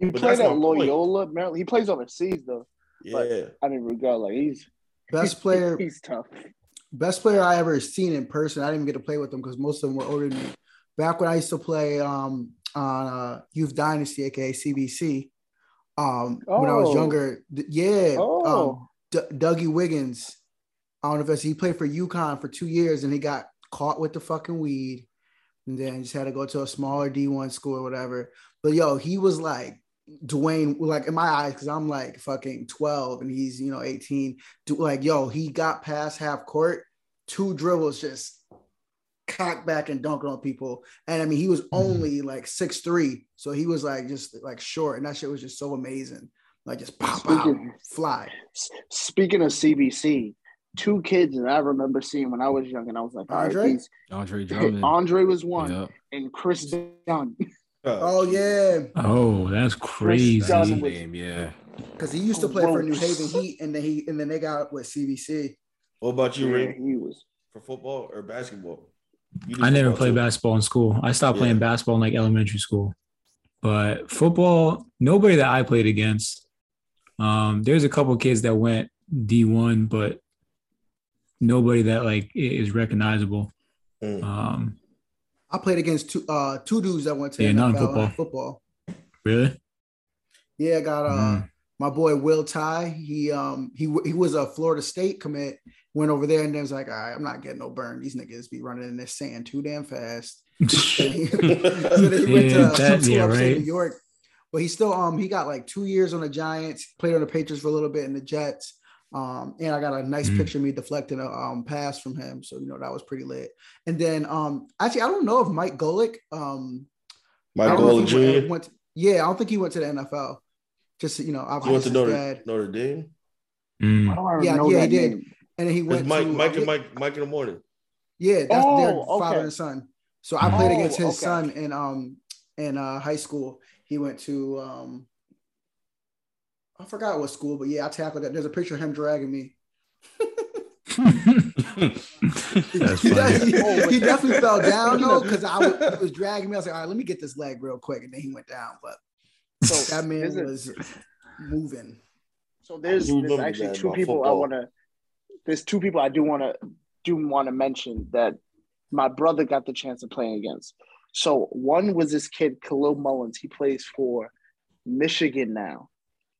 But played at my point. Loyola, Maryland. He plays overseas though. yeah. I mean, regardless, like, he's Best player, He's tough. best player I ever seen in person. I didn't even get to play with them because most of them were older than me. Back when I used to play um, on uh, Youth Dynasty, aka CBC, um, when I was Oh. younger, d- yeah, um, Oh, D- Dougie Wiggins. I don't know if that's he played for UConn for two years and he got caught with the fucking weed. and then just had to go to a smaller D1 school or whatever. But yo, he was like Dwayne, like in my eyes, because I'm like fucking 12 and he's you know 18. Do, like, yo, he got past half court, two dribbles, just cock back and dunking on people. And I mean, he was mm-hmm. only like six three, so he was like just like short, and that shit was just so amazing. Like just pop out, Speaking- fly. Speaking of CBC, two kids that I remember seeing when I was young, and I was like, all right, Andre? these- Andre Drummond. Andre was one, Yep. and Kris Dunn. Oh yeah, Oh, that's crazy. Kris Dunn was- name, yeah. because he used to play for New Haven Heat, and then he and then they got with CBC. What about you, Ray? he was. For football or basketball? I never played too. basketball in school. I stopped playing Yeah. basketball in like elementary school. But football, nobody that I played against. Um, there's a couple kids that went D1, but nobody that like is recognizable. Mm. Um, I played against two uh two dudes that went to Yeah, NFL non-football. football. really? Yeah, I got uh Mm. my boy Will Tye. He um he he was a Florida State commit. Went over there and then was like, all right, I'm not getting no burn. These niggas be running in this sand too damn fast. so he went Yeah, to, that- yeah, upstate right. New York. But he still um he got like two years on the Giants, played on the Patriots for a little bit in the Jets. Um, and I got a nice Mm. picture of me deflecting a um pass from him. So you know that was pretty lit. And then um actually I don't know if Mike Golic um Mike Golic if he went- Jr. yeah, I don't think he went to the NFL. Just you know, You obviously went to his Notre, dad. Notre Dame? Mm. I don't Yeah, know yeah, that he did. name. and then he It's went Mike, to Mike, uh, and Mike, Mike in the morning. Yeah, that's Oh, their father and son. So I played Oh, against his okay. son in um in uh high school. He went to um I forgot what school, but yeah, I tackled that. There's a picture of him dragging me. That's he, funny. he- he definitely fell down though because I was, he was dragging me. I was like, all right, let me get this leg real quick, and then he went down. But So that man there's a- was moving. So there's, there's actually two about people I want to. There's two people I do want to do want to mention that my brother got the chance of playing against. So one was this kid Kalel Mullings. He plays for Michigan now,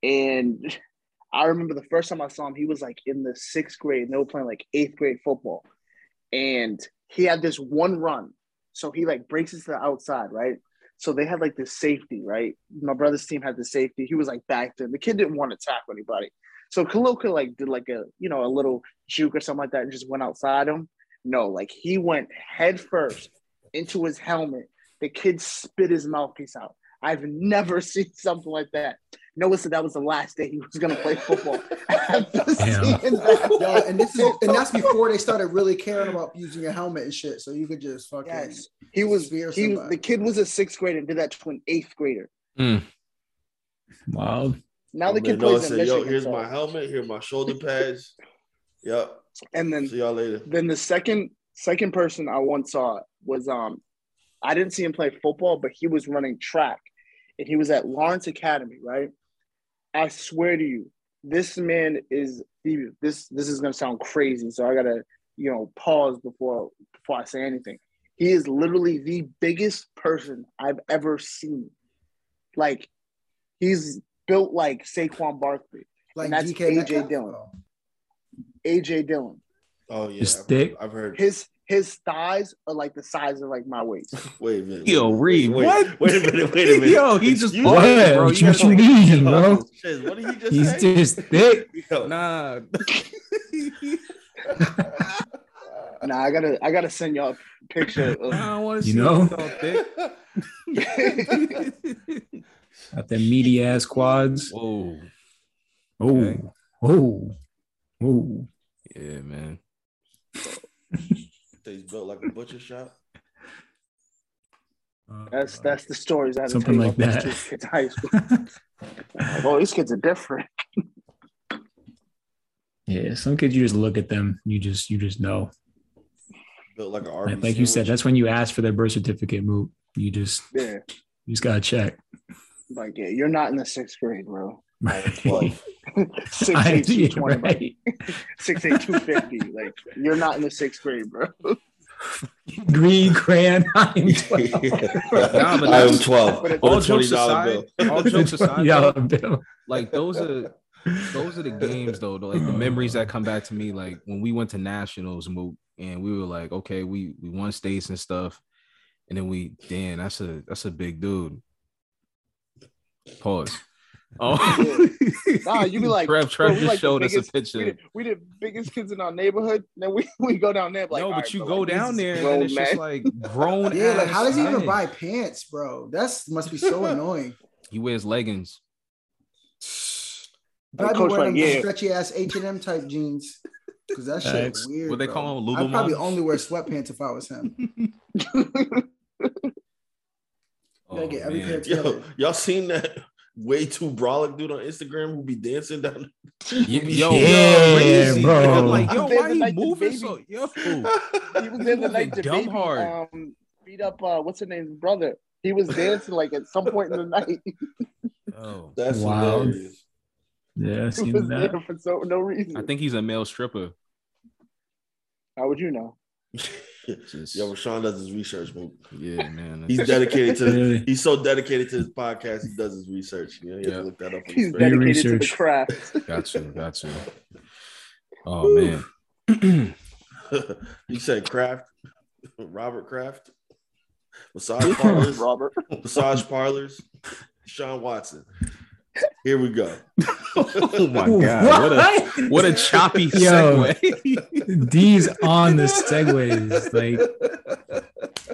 and I remember the first time I saw him, he was like in the sixth grade. And they were playing like eighth grade football, and he had this one run. So he like breaks it to the outside, right? So they had like this safety, right? My brother's team had the safety. He was like back then. The kid didn't want to tackle anybody. So could like did like a you know a little juke or something like that and just went outside him. No, like he went head first into his helmet. The kid spit his mouthpiece out. I've never seen something like that. Noah said that was the last day he was gonna play football. After Damn. seeing that, Yo, and this is and that's before they started really caring about using a helmet and shit. So you could just fucking yes, he was. He the kid was a sixth grader and did that to an eighth grader. Wow. Now the Man, kid Noah plays in said, Yo, here's so- my helmet. Here are my shoulder pads. yep. and then See y'all later. Then the second second person I once saw was um I didn't see him play football, but he was running track and he was at Lawrence Academy, right? I swear to you, this man is he- this this is gonna sound crazy, so I gotta, you know, pause before before I say anything. He is literally the biggest person I've ever seen. Like he's built like Saquon Barkley, like that's DK AJ Metcalf? Dillon. AJ Dillon. Oh, yeah. Just I've, thick. I've heard. his his thighs are like the size of like my waist. Wait a minute. Yo, Reed, wait, what? Wait a minute. Wait a minute. Yo, he just You- What? bro. What You you, gotta- mean, bro? Shiz, what did he just He's say? just thick. Yo, Nah. Nah, I gotta I gotta send y'all a picture I don't want to You see know? thick. Got them meaty ass quads. Whoa. Oh, Okay. oh, oh. Yeah, man. He's built like a butcher shop. Oh, that's that's the stories I Something like that. these kids high school. Like, oh, these kids are different. Yeah, some kids you just look at them, you just you just know. Built like an Like, Arby's like you said, that's when you ask for their birth certificate. Move. You just Yeah, you just gotta check. like yeah, you're not in the sixth grade, bro. Right. Twelve. Six I- eight two yeah, twenty, right. six eight two fifty. Like you're not in the sixth grade, bro. Green Grand, I am 12. Nah, but I am twelve. but it- With All jokes aside, bill. all jokes aside, Yeah, though, Bill. like those are those are the games though, the, like the memories that come back to me. Like when we went to nationals, Moot, and we were like, okay, we we won states and stuff, and then we damn, that's a that's a big dude. Pause. Oh, Nah, you be like, Trev, Trev we just like the showed us a biggest- picture. We the, we the biggest kids in our neighborhood. Then we, we go down there like, no, but right, you bro, go like, down there and grown, then it's just like grown. Yeah, like how does he even men. buy pants, bro? That's must be so annoying. He wears leggings. Probably Coach wearing like, them yeah. stretchy ass H and M type jeans. Cause that shit Facts. weird. What they bro. call 'em, I'd probably only wear sweatpants if I was him. Oh, gotta get every oh, man. pair of- Yo, y'all seen that way too brolic dude on Instagram who be dancing down? Yo, yo, Yeah, crazy. bro. I'm like, yo, They why he night moving so? Yo, he was there the night the Dumb baby hard. um beat up uh what's her name's brother. He was dancing like at some point in the night. oh, That's Wow. hilarious. Yeah, I He seen was that. there for so no reason. I think he's a male stripper. How would you know? Just, Yo, Rashaan does his research, man. yeah, man. He's dedicated to. Really? He's so dedicated to his podcast. He does his research. You know, he has Yeah. to look that up. on He's his Very phone. dedicated to the craft. got you, got you. Oh man. you said Kraft, Robert Kraft, massage parlors, Robert. massage parlors, Sean Watson. Here we go. oh my god, what a what a choppy Yo. segue. D's on the segues. Like,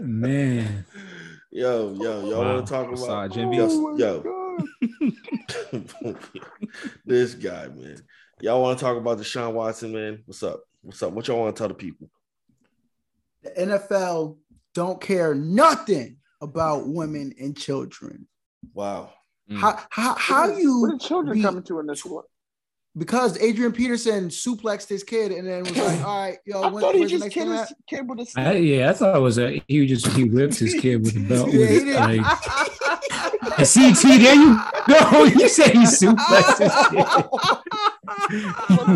man. Yo, yo, y'all Wow. want to talk about Massage envy. yo, Oh my yo. This guy, man. Y'all want to talk about Deshaun Watson, man? What's up? What's up? What y'all want to tell the people? The NFL don't care nothing about women and children. Wow. Mm. How how how What you What are children be- coming to in this one? because Adrian Peterson suplexed his kid and then was like, all right, yo, I when, thought he where's the just next killed game his kid with a I, yeah, I thought it was a he just he whipped his kid with a belt. Yeah, with he did. Like, CT, there you go. You said he suplexed his kid.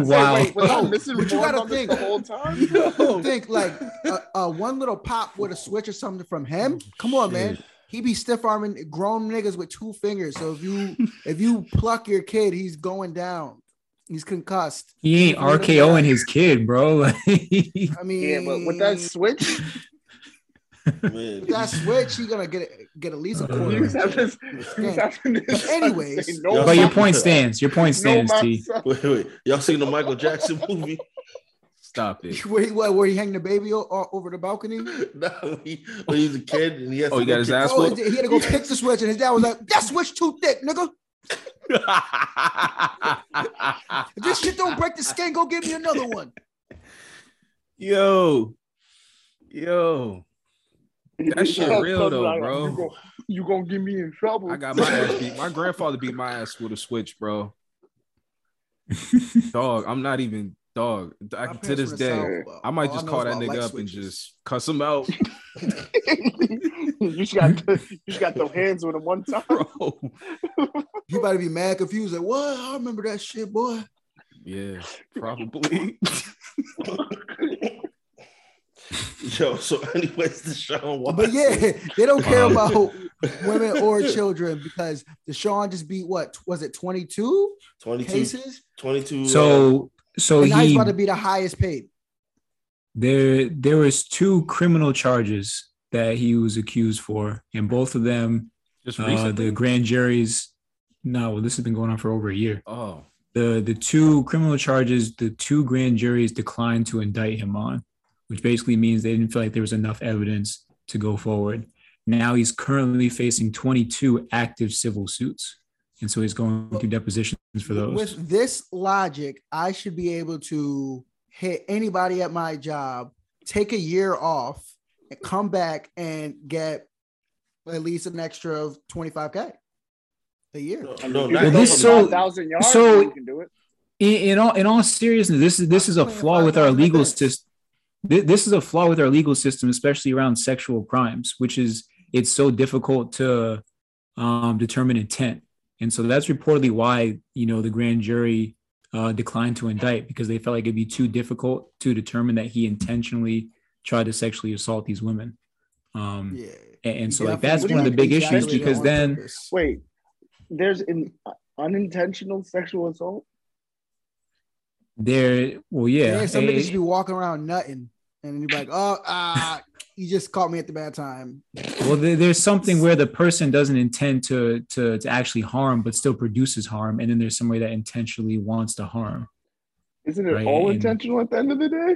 wow. Wait, was I but you gotta think. the whole time? You think like uh, uh, one little pop with a switch or something from him? Come on, man. He be stiff arming grown niggas with two fingers. So if you if you pluck your kid, he's going down. He's concussed. He ain't RKOing his kid, bro. I mean, Yeah, but with that switch, with that switch, he gonna get get at least a Uh, he quarter. was having, he having this. Anyways. no, but your point stands. Your point stands, my T. wait, wait. Y'all seen the Michael Jackson movie? Stop it. Where he, what, where he hang the baby o- o- over the balcony? no, he, when he was a kid and he had Oh, to he got go his kick- ass Oh, he had to go pick the switch, and his dad was like, "That switch too thick, nigga. If this shit don't break the skin, go give me another one." yo, yo. That shit real though, like, bro. You gonna, you gonna get me in trouble? I got my ass beat. My grandfather beat my ass with a switch, bro. Dog, I'm not even dog. I, to this day, South, I might just know call that nigga light up and just cuss him out, you just got to, you just got those hands with him one time. bro. You better be mad confused. Like, what? I remember that shit, boy. Yeah, probably. Yo, so anyways, Deshaun Watson. But yeah, they don't care about women or children because Deshaun just beat what was it 22 22, cases? 22 uh, So, so and now he's he about to be the highest paid. there there was two criminal charges that he was accused for, and both of them, Just uh, the grand juries. No, well, this has been going on for over a year. oh, the the two criminal charges the two grand juries declined to indict him on which basically means they didn't feel like there was enough evidence to go forward now he's currently facing 22 active civil suits and so he's going through depositions for those With this logic, I should be able to hit anybody at my job, take a year off, and come back and get at least an extra of 25k a year. No, no, if not you Well, this so- yards, so- you can do it. in, in all in all seriousness this is this is a flaw with our legal system this is a flaw with our legal system especially around sexual crimes which is it's so difficult to um, determine intent and so that's reportedly why you know the grand jury uh, declined to indict because they felt like it'd be too difficult to determine that he intentionally tried to sexually assault these women um, Yeah. and, and You so like that's one of the big mean issues because then purpose. Wait, there's an unintentional sexual assault? there well yeah, Yeah, some eh, niggas be walking around nutting, and you're like, "Oh, ah, you just caught me at the bad time. Well, there's something where the person doesn't intend to, to to actually harm, but still produces harm, and then there's somebody that intentionally wants to harm. Isn't it Right, all and- intentional at the end of the day?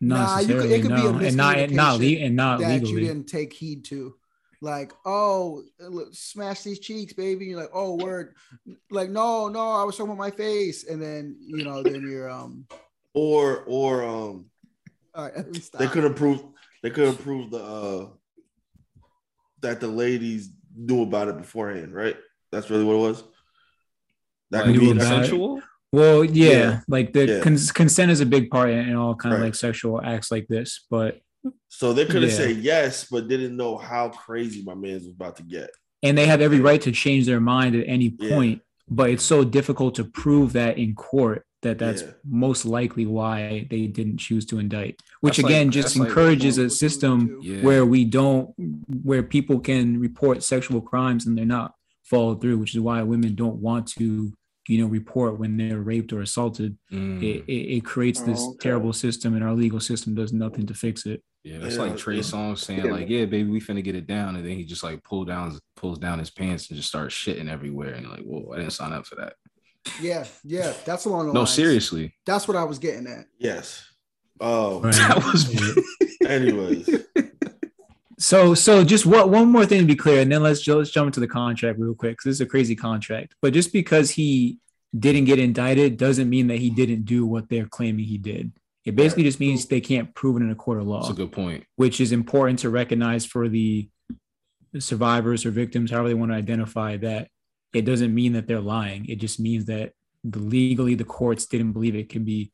Not Nah, you could- it could be a no, and not and not le- and not that you didn't take heed to. Like, oh, look, smash these cheeks, baby. You're like, oh, word. Like, no, no, I was talking about my face, and then you know, then you're um. Or or um, All right, let me stop. they could have proved they could have proved the uh that the ladies knew about it beforehand, right? That's really what it was. That Like, could be about consensual. Well, yeah, Yeah. like the Yeah. cons- consent is a big part in, in all kind of like sexual acts like this, but So they could have Yeah. said yes, but didn't know how crazy my man was about to get. and they have every right to change their mind at any Yeah. point but it's so difficult to prove that in court that that's Yeah. most likely why they didn't choose to indict which That's like- again just that's like- encourages a system. Yeah. where we don't where people can report sexual crimes and they're not followed through which is why women don't want to you know report when they're raped or assaulted Mm. it, it, it creates this Oh, okay. terrible system and our legal system does nothing to fix it Yeah, that's Yeah, like Trey yeah. Songz saying Yeah. like, "Yeah, baby, we finna get it down," and then he just like pull down pulls down his pants and just starts shitting everywhere, and you're like, "Whoa, I didn't sign up for that." Yeah, yeah, that's along the No, lines. seriously, That's what I was getting at. Yes. Oh, Right. that was anyways. So, so just what one more thing to be clear, and then let's let's jump into the contract real quick because this is a crazy contract. But just because he didn't get indicted doesn't mean that he didn't do what they're claiming he did. It basically just means they can't prove it in a court of law. that's law, a good point. which is important to recognize for the survivors or victims, however they want to identify that. It doesn't mean that they're lying. It just means that the, legally the courts didn't believe it can be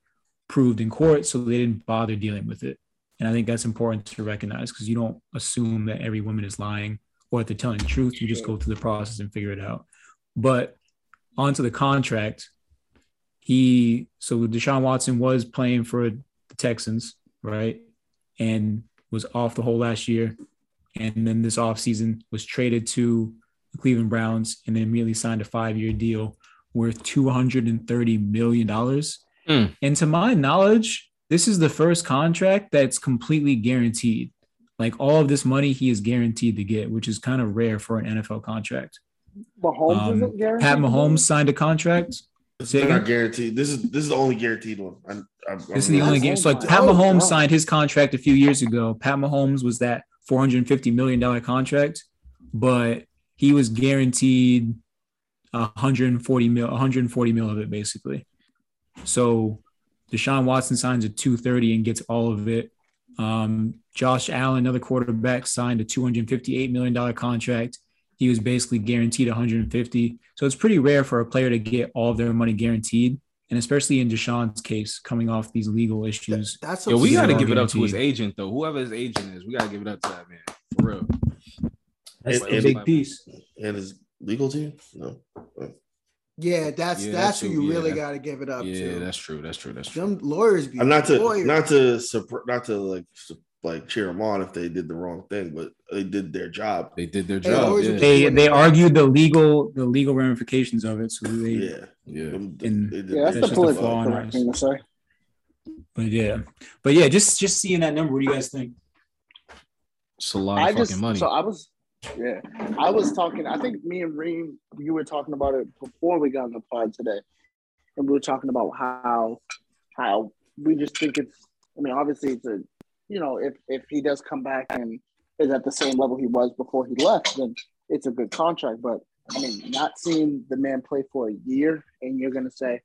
proved in court, so they didn't bother dealing with it. And I think that's important to recognize because you don't assume that every woman is lying or that they're telling the truth. You just go through the process and figure it out. But onto the contract, he so Deshaun Watson was playing for the Texans, right? And was off the whole last year. And then this offseason was traded to the Cleveland Browns and then immediately signed a five-year deal worth $230 million. Mm. And to my knowledge, this is the first contract that's completely guaranteed. Like all of this money he is guaranteed to get, which is kind of rare for an NFL contract. Mahomes Um, isn't guaranteed. Pat Mahomes signed a contract. It's not guaranteed. This is this is the only guaranteed one. I'm, I'm, This is the only Mahomes game. So like Pat Oh, Mahomes God. signed his contract a few years ago. Pat Mahomes was that 450 million dollar contract, but he was guaranteed 140 mil, 140 mil of it basically. So Deshaun Watson signs a 230 and gets all of it. Um, Josh Allen, another quarterback, signed a 258 million dollar contract. He was basically guaranteed 150. So it's pretty rare for a player to get all of their money guaranteed and especially in Deshaun's case, coming off these legal issues. That's Yo, we got to all give it up to his agent though. Whoever his agent is, we got to give it up to that man for real. That's And- a big piece. and his legal team. No, oh. Yeah, that's Yeah, that's that's who who- you really yeah. got to give it up Yeah, to. that's true. That's true. That's true. Them lawyers be I'm not to lawyers. not to suppr- not to like like cheer them on if they did the wrong thing, but they did their job. They did their job. always Yeah. They they argued the legal the legal ramifications of it. So they, Yeah, yeah. And- Yeah, that's That's the just a political flaw in correct thing to say. but yeah, but yeah, just just seeing that number. What do you guys think? It's a lot I of just fucking money. so I was yeah. I was talking I think me and Reem you were talking about it before we got on the pod today. And we were talking about how how we just think it's I mean obviously it's a you know if if he does come back and is at the same level he was before he left then it's a good contract. But I mean not seeing the man play for a year and you're gonna say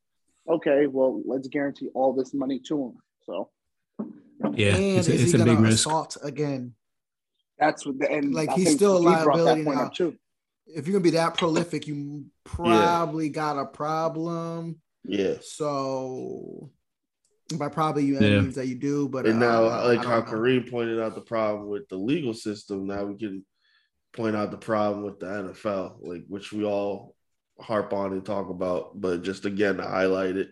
okay well let's guarantee all this money to him. So. Yeah, and it's a, is he a gonna big risk. assault again? That's what the and Like, I he's still a he brought that liability now. up too. If you're gonna be that prolific, you probably got a problem. Yeah, So by probably you Yeah. means that you do, but and uh, now I like don't how know. Kareem pointed out the problem with the legal system, now we can point out the problem with the NFL, like which we all harp on and talk about, but just again to highlight it,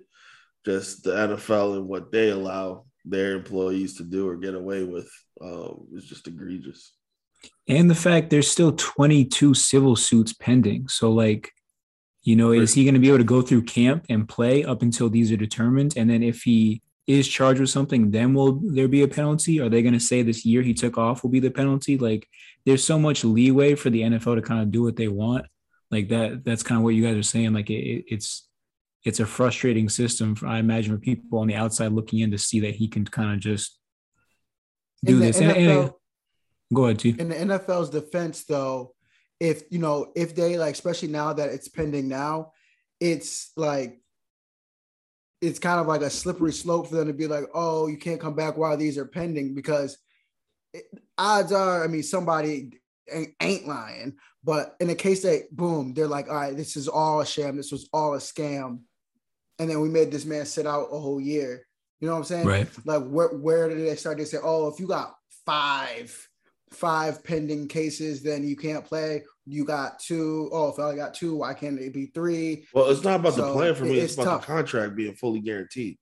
just the NFL and what they allow their employees to do or get away with um, is just egregious. And the fact there's still 22 civil suits pending. So like, you know, is he going to be able to go through camp and play up until these are determined? And then if he is charged with something, then will there be a penalty? Are they going to say this year he took off will be the penalty? Like, there's so much leeway for the NFL to kind of do what they want. Like that. That's kind of what you guys are saying. Like it, it's it's a frustrating system. For, I imagine for people on the outside looking in to see that he can kind of just do In this. And- and- go ahead, T. in the NFL's defense, though, if you know, if they like, especially now that it's pending now, it's like it's kind of like a slippery slope for them to be like, oh, you can't come back while these are pending because it, odds are, I mean, somebody ain't, ain't lying. But in the case that boom, they're like, all right, this is all a sham, this was all a scam, and then we made this man sit out a whole year. You know what I'm saying? Right. Like where where did they start to say, oh, if you got five five pending cases, then you can't play. You got two. Oh, if I only got two, why can't it be three? Well, it's not about the So, plan for me. It's, it's about tough. the contract being fully guaranteed,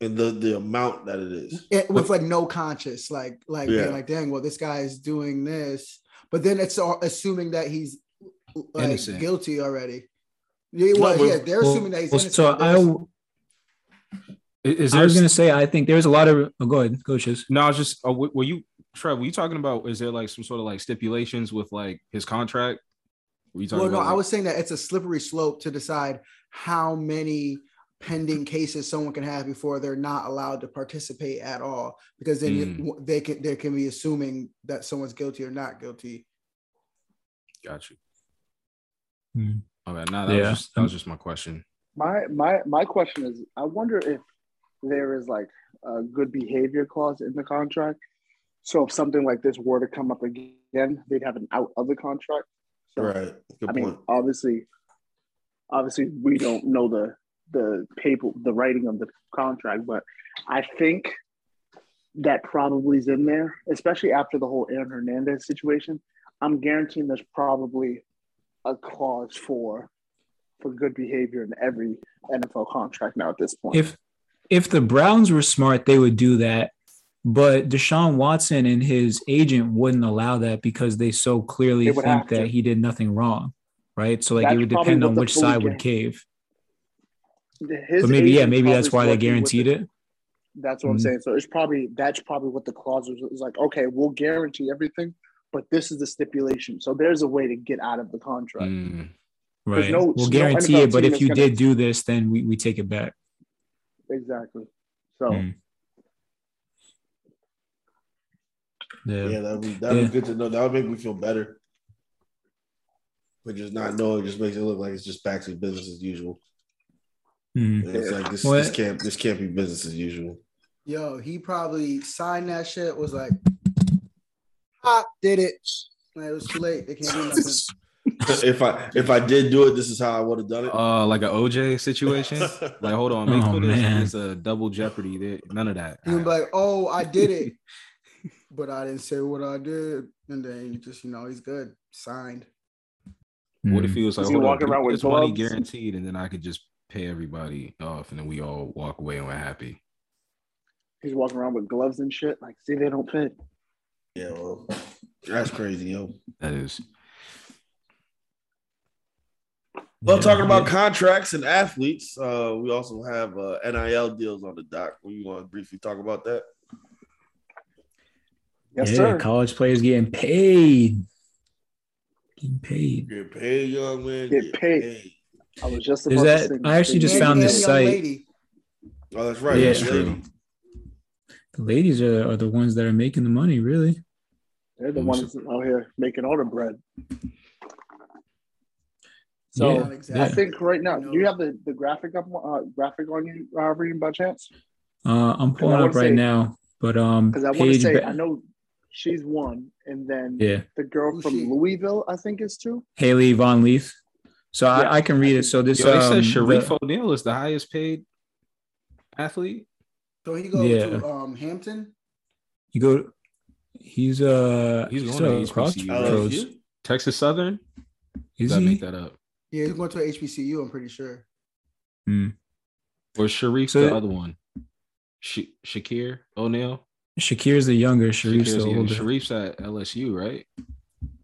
and the the amount that it is. It, with like no conscience, like like Yeah. being like, dang, well, this guy is doing this, but then it's all assuming that he's like guilty already. Yeah, well, but- yeah, they're Well- assuming that he's well, innocent. so I, Is, is I was going to say, I think there's a lot of. Oh, go ahead, go Shiz. no, I was just. Oh, were you, Trev? Were you talking about? Is there like some sort of like stipulations with like his contract? Were you talking well, no, about? I was saying that it's a slippery slope to decide how many pending cases someone can have before they're not allowed to participate at all, because then you, they can they can be assuming that someone's guilty or not guilty. Got you. Hmm. Okay, no, that Yeah. was just that was just my question. My my my question is, I wonder if there is like a good behavior clause in the contract. So if something like this were to come up again, they'd have an out of the contract. So, Right. Good I mean, obviously, obviously, we don't know the the paper, the writing of the contract, but I think that probably is in there, especially after the whole Aaron Hernandez situation. I'm guaranteeing there's probably a clause for for good behavior in every NFL contract now at this point. If if the Browns were smart, they would do that. But Deshaun Watson and his agent wouldn't allow that because they so clearly They think that he did nothing wrong, right? So like That's it would depend on which side would cave. His But maybe yeah, maybe that's why they guaranteed the- it. That's what I'm Mhm. saying. So it's probably that's probably what the clause was. It's like, okay, we'll guarantee everything, but this is the stipulation. So there's a way to get out of the contract. Mm. Right. no- we'll guarantee NFL it, but if you gonna- did do this, then we, we take it back. Exactly. So Mm. Yeah. Yeah, that'd be that'd Yeah. be good to know. That would make me feel better. But just not knowing just makes it look like it's just back to business as usual. And it's like this, Well- this can't this can't be business as usual. Yo, he probably signed that shit. Was like, did it. Man, it was too late. They can't do nothing. if I if I did do it, this is how I would have done it. Uh, like an OJ situation. like, hold on, make Oh, sure man. there's a double jeopardy. There, none of that. He would be like, oh, I did it, but I didn't say what I did. And then you just, you know, he's good. Signed. What if he was like, Is he hold on, walking around with this money gloves? guaranteed, and then I could just pay everybody off, and then we all walk away and we're happy. he's walking around with gloves and shit. Like, see, they don't fit. Yeah, well, that's crazy, yo. That is. Well, Yeah. talking about contracts and athletes, uh, we also have uh, NIL deals on the dock. We want to briefly talk about that. Yes, yeah, sir. college players getting paid. Getting paid. Get paid, young man. Get paid. I was just Is about that- to sing I actually just found this site. lady. Oh, that's right. Yeah, That's it's true. The ladies are, are the ones that are making the money, really. They're the We ones out here making all the bread. So Yeah, exactly. I think right now, You do you have the, the graphic up uh, graphic on you, uh, reading by chance? Uh, I'm pulling wanna up right say- now, but um, Because I want to say, Ba- I know she's one, and then yeah, the girl Who's from she? Louisville, I think, is two. Hailey Van Lith. So Yeah. I, I can read it. So this Yo, um, said Shareef the- O'Neal is the highest paid athlete. So he go Yeah. to um Hampton. you go. He's uh He's going still to HBCU. roads. LSU? Texas Southern. Is Did I he? make that up? Yeah, he's going to HBCU. I'm pretty sure. Hmm. Or Shareef, So- the other one? Sha- Shaqir O'Neal. Shaqir's the younger. Shareef's Shaqir's the the- older. Shareef's at LSU, right?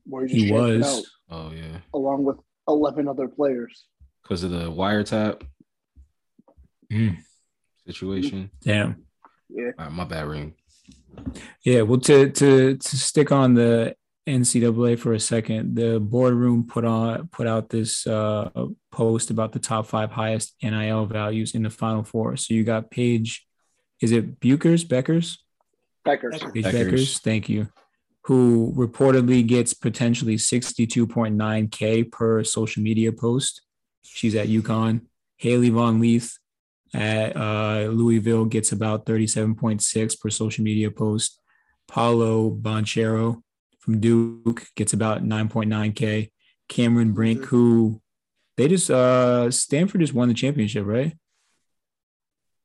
Where he, just He champion was. out, Oh yeah, along with eleven other players. because of the wiretap Hmm. situation. Damn. Yeah. All right, my bad ring. Yeah, well, to to to stick on the NCAA for a second, the boardroom put on put out this uh, post about the top five highest NIL values in the Final Four. So you got Paige, is it Buchers, Bueckers, Bueckers. Paige Bueckers. Bueckers, thank you, who reportedly gets potentially sixty two point nine k per social media post. She's at UConn. Hailey Van Lith at uh, Louisville gets about 37.6 per social media post. Paolo Banchero from Duke gets about 9.9K. Cameron Brink, who they just, uh, Stanford just won the championship, right?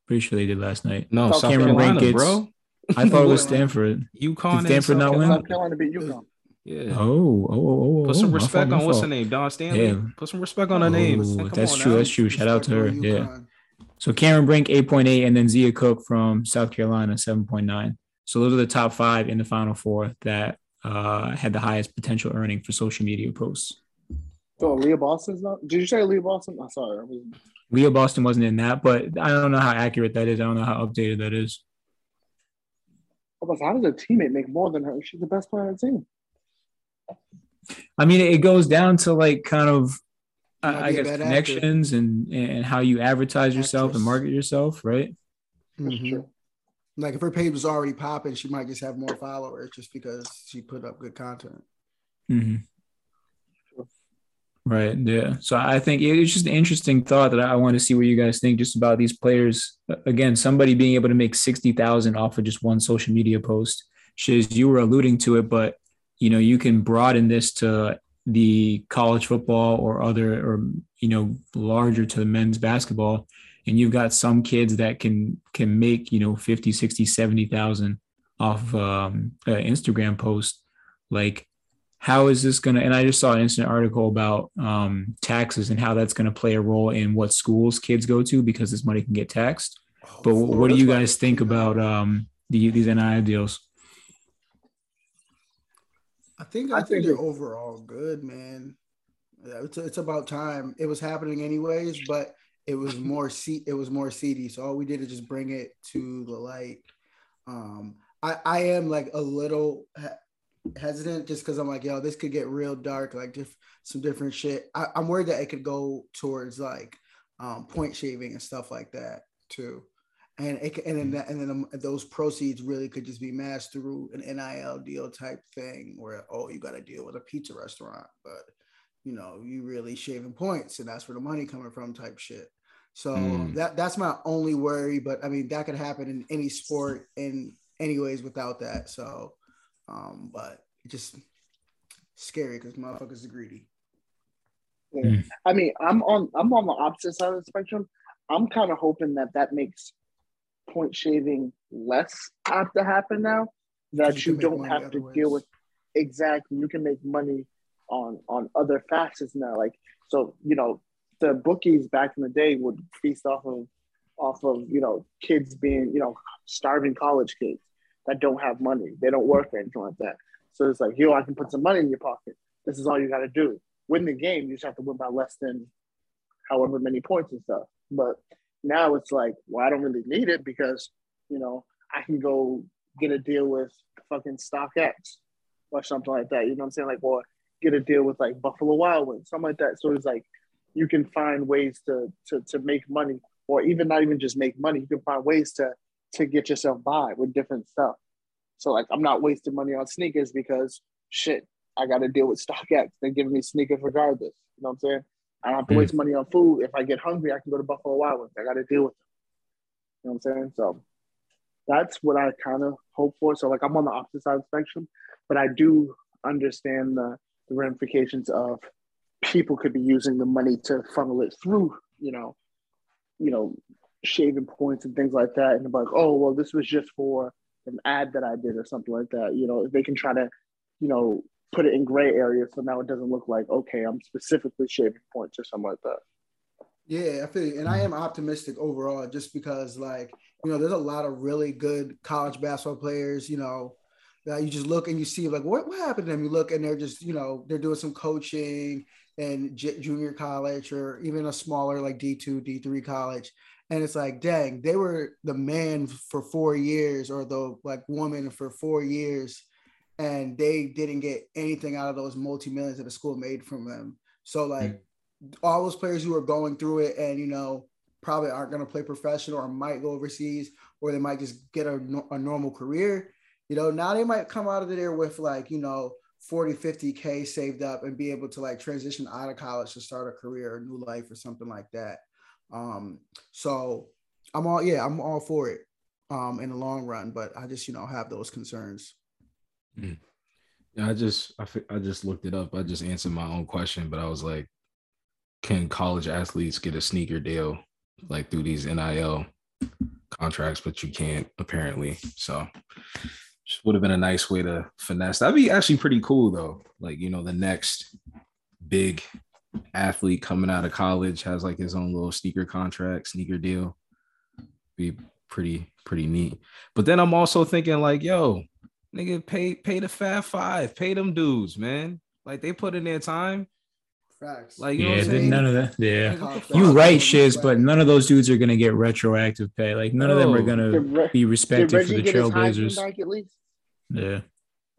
Pretty sure they did last night. No, South South Cameron Carolina, Brink gets- bro. I thought it was Stanford. UConn Did Stanford and not South win? Carolina. South Carolina beat UConn. Yeah. Oh, oh, oh, oh. Put some oh, respect on what's her name, Dawn Staley. Yeah. Put some respect on her name. Oh, Come that's true. now. That's true. Shout out to her. Respect Yeah. So Cameron Brink, 8.8, and then Zia Cooke from South Carolina, 7.9. So those are the top five in the final four that uh, had the highest potential earning for social media posts. So Leah Boston's not. Did you say Leah Boston? I'm sorry. I was, Leah Boston wasn't in that, but I don't know how accurate that is. I don't know how updated that is. I how does a teammate make more than her? She's the best player on the team. I mean, it goes down to like kind of, I, I guess, bad actor. connections and and how you advertise yourself and market yourself, right? That's Mhm. Like if her page was already popping, she might just have more followers just because she put up good content. Mhm. Right. Yeah. So I think it's just an interesting thought that I want to see what you guys think just about these players. Again, somebody being able to make 60,000 off of just one social media post. Shiz, you were alluding to it, but you know, you can broaden this to the college football or other, or, you know, larger to the men's basketball. And you've got some kids that can, can make, you know, 50, 60, 70,000 off um, an Instagram post. Like, how is this going to and i just saw an instant article about um, taxes and how that's going to play a role in what schools kids go to because this money can get taxed but what do you guys think about um, the, these NIL deals I think I I, think think they're overall good, man. Yeah, it's it's about time. It was happening anyways, but it was more se- it was more seedy. So all we did is just bring it to the light. Um, I I am like a little he- hesitant just because I'm like, yo, this could get real dark, like diff- some different shit. I, I'm worried that it could go towards like um, point shaving and stuff like that too. And it, and then that, and then um, those proceeds really could just be matched through an NIL deal type thing where oh you got to deal with a pizza restaurant, but you know you really shaving points and that's where the money coming from type shit. So Mm. that that's my only worry, but I mean that could happen in any sport in anyways without that. So, um, but it just scary because motherfuckers are greedy. Yeah. I mean, I'm on I'm on the opposite side of the spectrum. I'm kind of hoping that that makes point shaving less have to happen now. That You you, don't have to deal with exactly. You can make money on on other facets now. Like so, you know, the bookies back in the day would feast off of off of you know kids being you know starving college kids that don't have money. They don't work or anything like that. So it's like, yo, I can put some money in your pocket. This is all you got to do. Win the game. You just have to win by less than however many points and stuff. But now it's like, well, I don't really need it because, you know, I can go get a deal with fucking StockX or something like that. You know what I'm saying? Like, or get a deal with like Buffalo Wild Wings, something like that. So it's like you can find ways to to to make money, or even not even just make money. You can find ways to to get yourself by with different stuff. So like, I'm not wasting money on sneakers because shit, I got to deal with StockX. They're giving me sneakers regardless. You know what I'm saying? I don't have to Mm. waste money on food. If I get hungry, I can go to Buffalo Wild Wings. I got to deal with them. You know what I'm saying? So that's what I kind of hope for. So like I'm on the opposite side of the spectrum, but I do understand the, the ramifications of people could be using the money to funnel it through, you know, you know, shaving points and things like that. And like, oh well, this was just for an ad that I did or something like that. You know, they can try to, you know, put it in gray areas so now it doesn't look like okay, I'm specifically shaving points or something like that. Yeah, I feel you. And I am optimistic overall just because, like, you know, there's a lot of really good college basketball players, you know, that you just look and you see, like, what, what happened to them? You look and they're just, you know, they're doing some coaching and j- junior college or even a smaller, like D2, D3 college. and it's like, dang, they were the man for four years or the like woman for four years, and they didn't get anything out of those multi millions that the school made from them. So like mm-hmm. all those players who are going through it and you know probably aren't going to play professional or might go overseas or they might just get a, a normal career. You know, now they might come out of there with like, you know, 40, 50K saved up and be able to like transition out of college to start a career, a new life or something like that. Um, so I'm all, yeah, I'm all for it um, in the long run, but I just, you know, have those concerns. Mm. I just, I, I just looked it up. I just answered my own question, but I was like, can college athletes get a sneaker deal like through these NIL contracts? But you can't apparently. So just would have been a nice way to finesse. That'd be actually pretty cool though. Like, you know, the next big athlete coming out of college has like his own little sneaker contract, sneaker deal. Be pretty, pretty neat. But then I'm also thinking, like, yo, nigga, pay pay the Fab Five, pay them dudes, man. Like they put in their time. Facts. Like you yeah, none of that. Yeah, you right, shiz, but none of those dudes are gonna get retroactive pay. Like none of them are oh. gonna be respected for the Trailblazers. Yeah.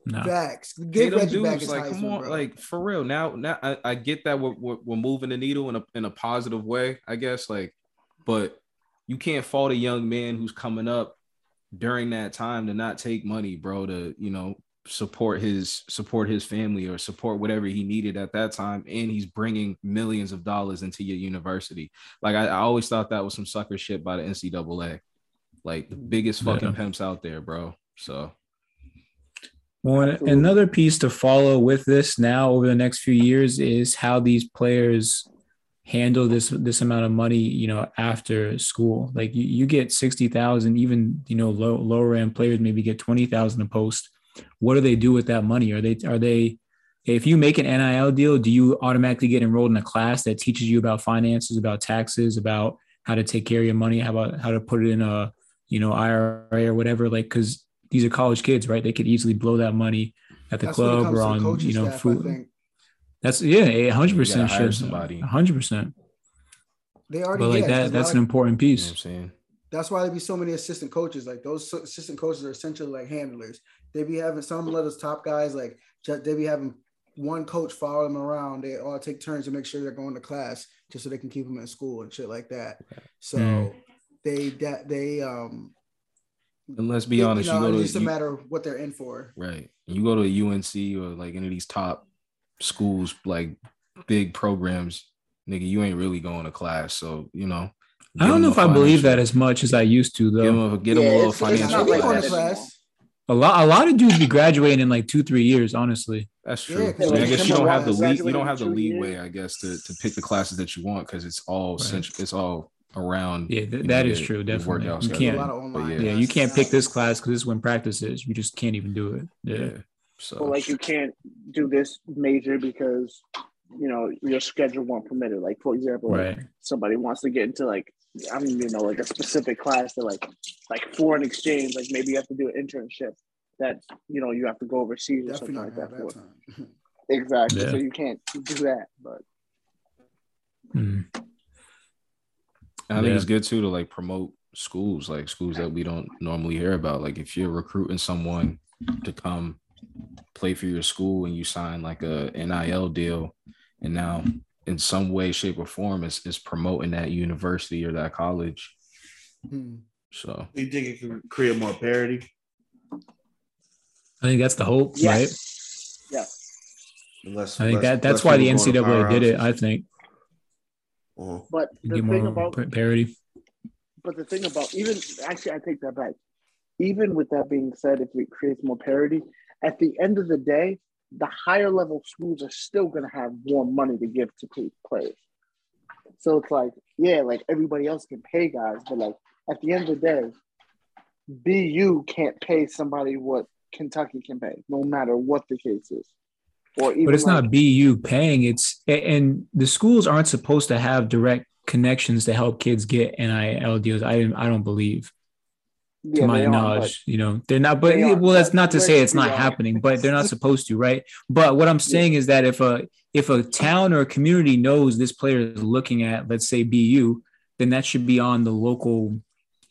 No. Facts. Get Reggie dudes, back like, come on, bro. like for real. Now, now I, I get that we're, we're, we're moving the needle in a in a positive way, I guess. Like, but you can't fault a young man who's coming up during that time to not take money, bro. To you know support his support his family or support whatever he needed at that time. And he's bringing millions of dollars into your university. Like I, I always thought that was some sucker shit by the ncaa like the biggest fucking yeah. pimps out there bro. So. Well, another piece to follow with this now over the next few years is how these players handle this this amount of money, you know, after school. Like you, you get sixty thousand, even you know, low lower end players maybe get twenty thousand a post. What do they do with that money? Are they are they if you make an NIL deal, do you automatically get enrolled in a class that teaches you about finances, about taxes, about how to take care of your money, how about how to put it in a you know IRA or whatever? Like, because these are college kids, right? They could easily blow that money at the That's club or on you know staff, food. That's yeah, hundred percent. Sure. Somebody, hundred percent. They already, but like yeah, that, that's an important piece. You know I'm saying that's why there be so many assistant coaches. Like those assistant coaches are essentially like handlers. They be having some of those top guys like they be having one coach follow them around. They all take turns to make sure they're going to class just so they can keep them in school and shit like that. So mm. they that they um and let's be honest, you, know, you go to it's just a matter of what they're in for. Right. You go to a UNC or like any of these top schools, like big programs, nigga, you ain't really going to class. So, you know. I don't know if I believe that as much as I used to, though. Give them a, get yeah, them a little financial. Like a lot, a lot of dudes be graduating in like two, three years. Honestly, that's true. Yeah, I, I guess you don't have the lead, you don't have the leeway, I guess, to, to pick the classes that you want because it's all right. central, it's all around. Yeah, th- that know, is true. Definitely, you can't. Yeah. yeah, you can't pick this class because this is when practice is. You just can't even do it. Yeah. yeah. So well, like you can't do this major because you know your schedule won't permit it. Like for example, right. like somebody wants to get into like I don't even know like a specific class to like like foreign exchange. Like maybe you have to do an internship that you know you have to go overseas Definitely or something like that. that exactly. Yeah. So you can't do that, but. Mm. I think it's good too to like promote schools, like schools that we don't normally hear about. Like if you're recruiting someone to come play for your school and you sign like a NIL deal, and now in some way, shape, or form is is promoting that university or that college. Hmm. So you think it can create more parity? I think that's the hope, yes. right? Yeah. Unless, I think that that's why the NCAA did it. I think. Uh-huh. But the thing about parity. But the thing about even actually, I take that back. Even with that being said, if it creates more parity, at the end of the day, the higher level schools are still going to have more money to give to players. So it's like, yeah, like everybody else can pay guys, but like at the end of the day, BU can't pay somebody what Kentucky can pay, no matter what the case is but it's like, not BU paying. It's and the schools aren't supposed to have direct connections to help kids get NIL deals. I I don't believe. Yeah, to my knowledge, are, you know, they're not. But they well, that's not to say it's not happening, but they're not supposed to, right? But what I'm saying yeah. is that if a if a town or a community knows this player is looking at, let's say BU, then that should be on the local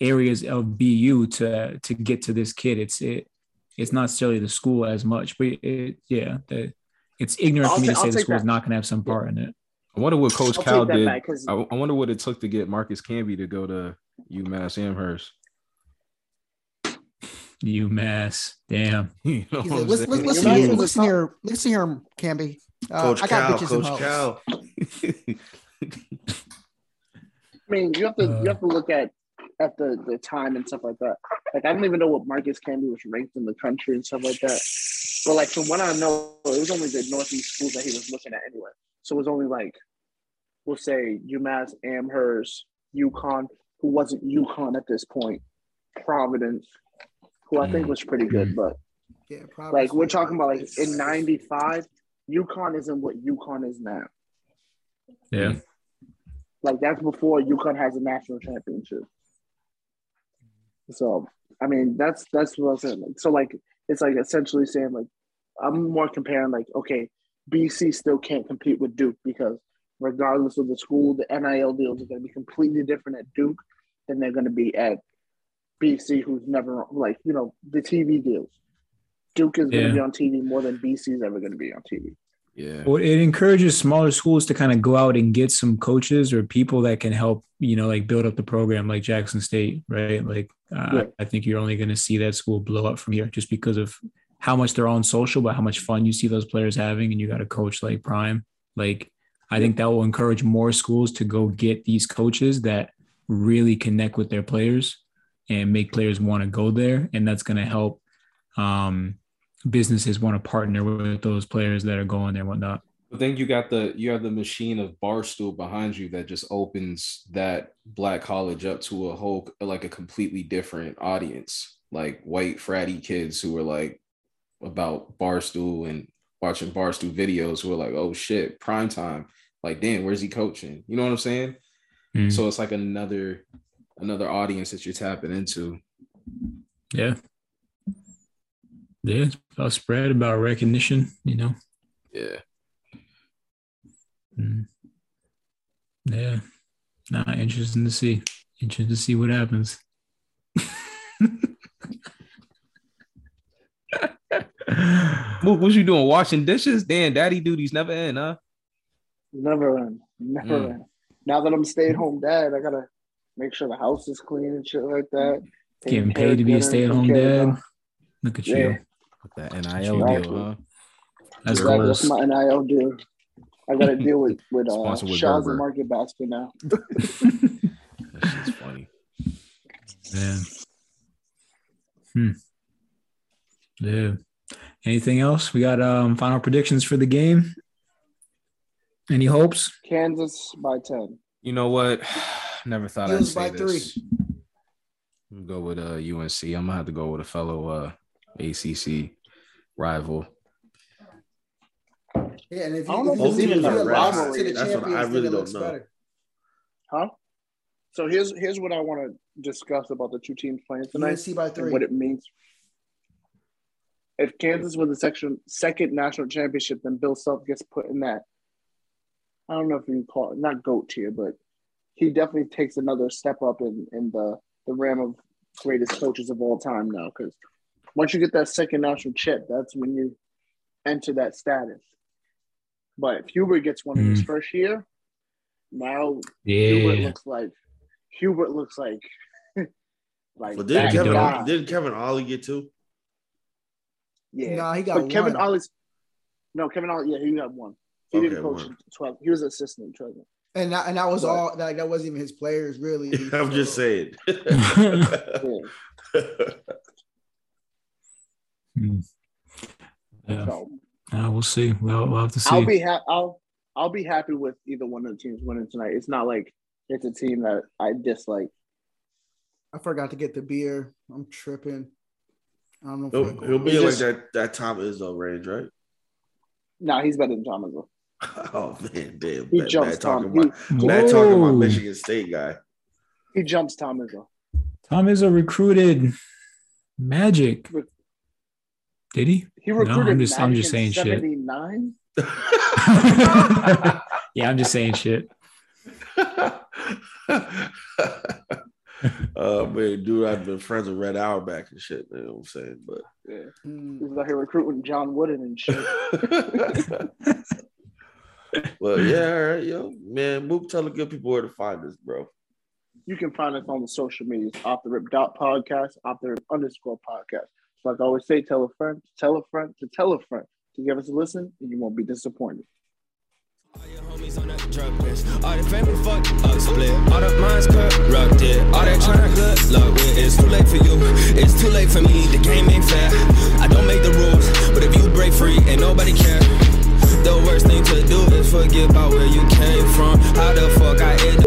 areas of BU to to get to this kid. It's it it's not necessarily the school as much, but it yeah, the, it's ignorant I'll for me ta- to I'll say the school school's that. not gonna have some part in it. I wonder what Coach I'll Cal did. back, 'cause- I, I wonder what it took to get Marcus Camby to go to UMass Amherst. UMass, damn. You know He's what like, I'm listen, listen, here, listen here, listen here, Camby. Uh, Coach I got Cal, bitches and Coach hoes. Cal. I mean, you have to Uh, you have to look at at the the time and stuff like that. Like I don't even know what Marcus Camby was ranked in the country and stuff like that. But like from what I know, it was only the Northeast schools that he was looking at anyway. So it was only like we'll say UMass, Amherst, UConn, who wasn't UConn at this point, Providence, who I think was pretty good, mm. but Yeah, probably. like we're talking about like in '95, UConn isn't what UConn is now. Yeah. Like that's before UConn has a national championship. So I mean that's that's what I'm saying. Like, so like it's like essentially saying like I'm more comparing like okay, BC still can't compete with Duke because regardless of the school, the NIL deals are going to be completely different at Duke than they're going to be at BC, who's never like you know the TV deals. Duke is going to be on TV more than BC is ever going to be on TV. Yeah. Well, it encourages smaller schools to kind of go out and get some coaches or people that can help, you know, like build up the program, like Jackson State, right? Like, uh, Yeah. I think you're only going to see that school blow up from here just because of how much they're on social, but how much fun you see those players having, and you got a coach like Prime. Like, I think that will encourage more schools to go get these coaches that really connect with their players and make players want to go there, and that's going to help. Um, businesses want to partner with those players that are going there and whatnot. But then you got the you have the machine of Barstool behind you that just opens that black college up to a whole like a completely different audience, like white fratty kids who are like about Barstool and watching Barstool videos who are like, oh shit, prime time. Like, damn, where's he coaching? You know what I'm saying? Mm. So it's like another another audience that you're tapping into. Yeah. Yeah, it's about spread, about recognition, you know. Yeah. Mm. Yeah. Nah, interesting to see. Interesting to see what happens. What, what you doing? Washing dishes? Damn, daddy duties never end, huh? Never end. Never Mm. end. Now that I'm stay at home dad, I gotta make sure the house is clean and shit like that. Getting paid to be a stay at home taking care of dad. Look at Yeah. you. With that NIL Exactly. deal, huh? That's Exactly, goals. That's my NIL deal. I gotta deal with with uh, with Shaw's Gerber. and Market Basket now. That shit's funny. Yeah. Hmm. Yeah. Anything else? We got um final predictions for the game. Any hopes? Kansas by ten. You know what? Never thought I'd Eagles say by this. I'm gonna go with uh, UNC. I'm gonna have to go with a fellow uh, ACC rival. Yeah, and if I you, don't know if if you it's lose even your a loss rivalry. to the That's what I really don't know. better. Huh? So here's here's what I want to discuss about the two teams playing tonight. UNC by three. what it means. If Kansas wins the section second national championship, then Bill Self gets put in that. I don't know if you call it not goat tier, but he definitely takes another step up in in the the ram of greatest coaches of all time now. Because once you get that second national chip, that's when you enter that status. But if Hubert gets one in his mm. first year, now Hubert looks like Hubert looks like like But didn't Kevin, guy. didn't Kevin Ollie get two? Yeah, Nah, he got but Kevin one. Ollie's no Kevin Ollie. Yeah, he got one. He Okay, didn't coach one. twelve. He was assistant treasurer. And that, and that was all that, that wasn't even his players really. I'm just saying. Yeah. Hmm. Yeah. Uh, we'll see. We'll, we'll have to see. I'll be ha- I'll I'll be happy with either one of the teams winning tonight. It's not like it's a team that I dislike. I forgot to get the beer. I'm tripping. I don't know. If he'll, he'll be He like just- that that Tom Izzo range, right? Nah, he's better than Tom Izzo. Oh man, damn. He Bad, jumps bad talking Tom. about He, bad talking about Michigan State guy. he jumps Tom Izzo. Tom Izzo recruited Magic. Re- Did he? He No, recruited. I'm just- I'm just saying shit. Seventy nine. yeah, I'm just saying shit. uh man, dude, I've been friends with Red Auerbach and shit. You know what I'm saying? But Yeah. He was out here recruiting John Wooden and shit. Well, yeah, all right, yo, man. Mook, tell the good people where to find us, bro. You can find us on the social medias, off the rip dot podcast, off the rip underscore podcast. So like I always say, tell a friend, tell a friend, to tell a friend to give us a listen, and you won't be disappointed. All your homies on that drug list. All the family fucked up split. All the minds corrupted. All that tryna good luck with. It's too late for you. It's too late for me. The game ain't fair. I don't make the rules, but if you break free, ain't nobody care. The worst thing to do is forget about where you came from. How the fuck I end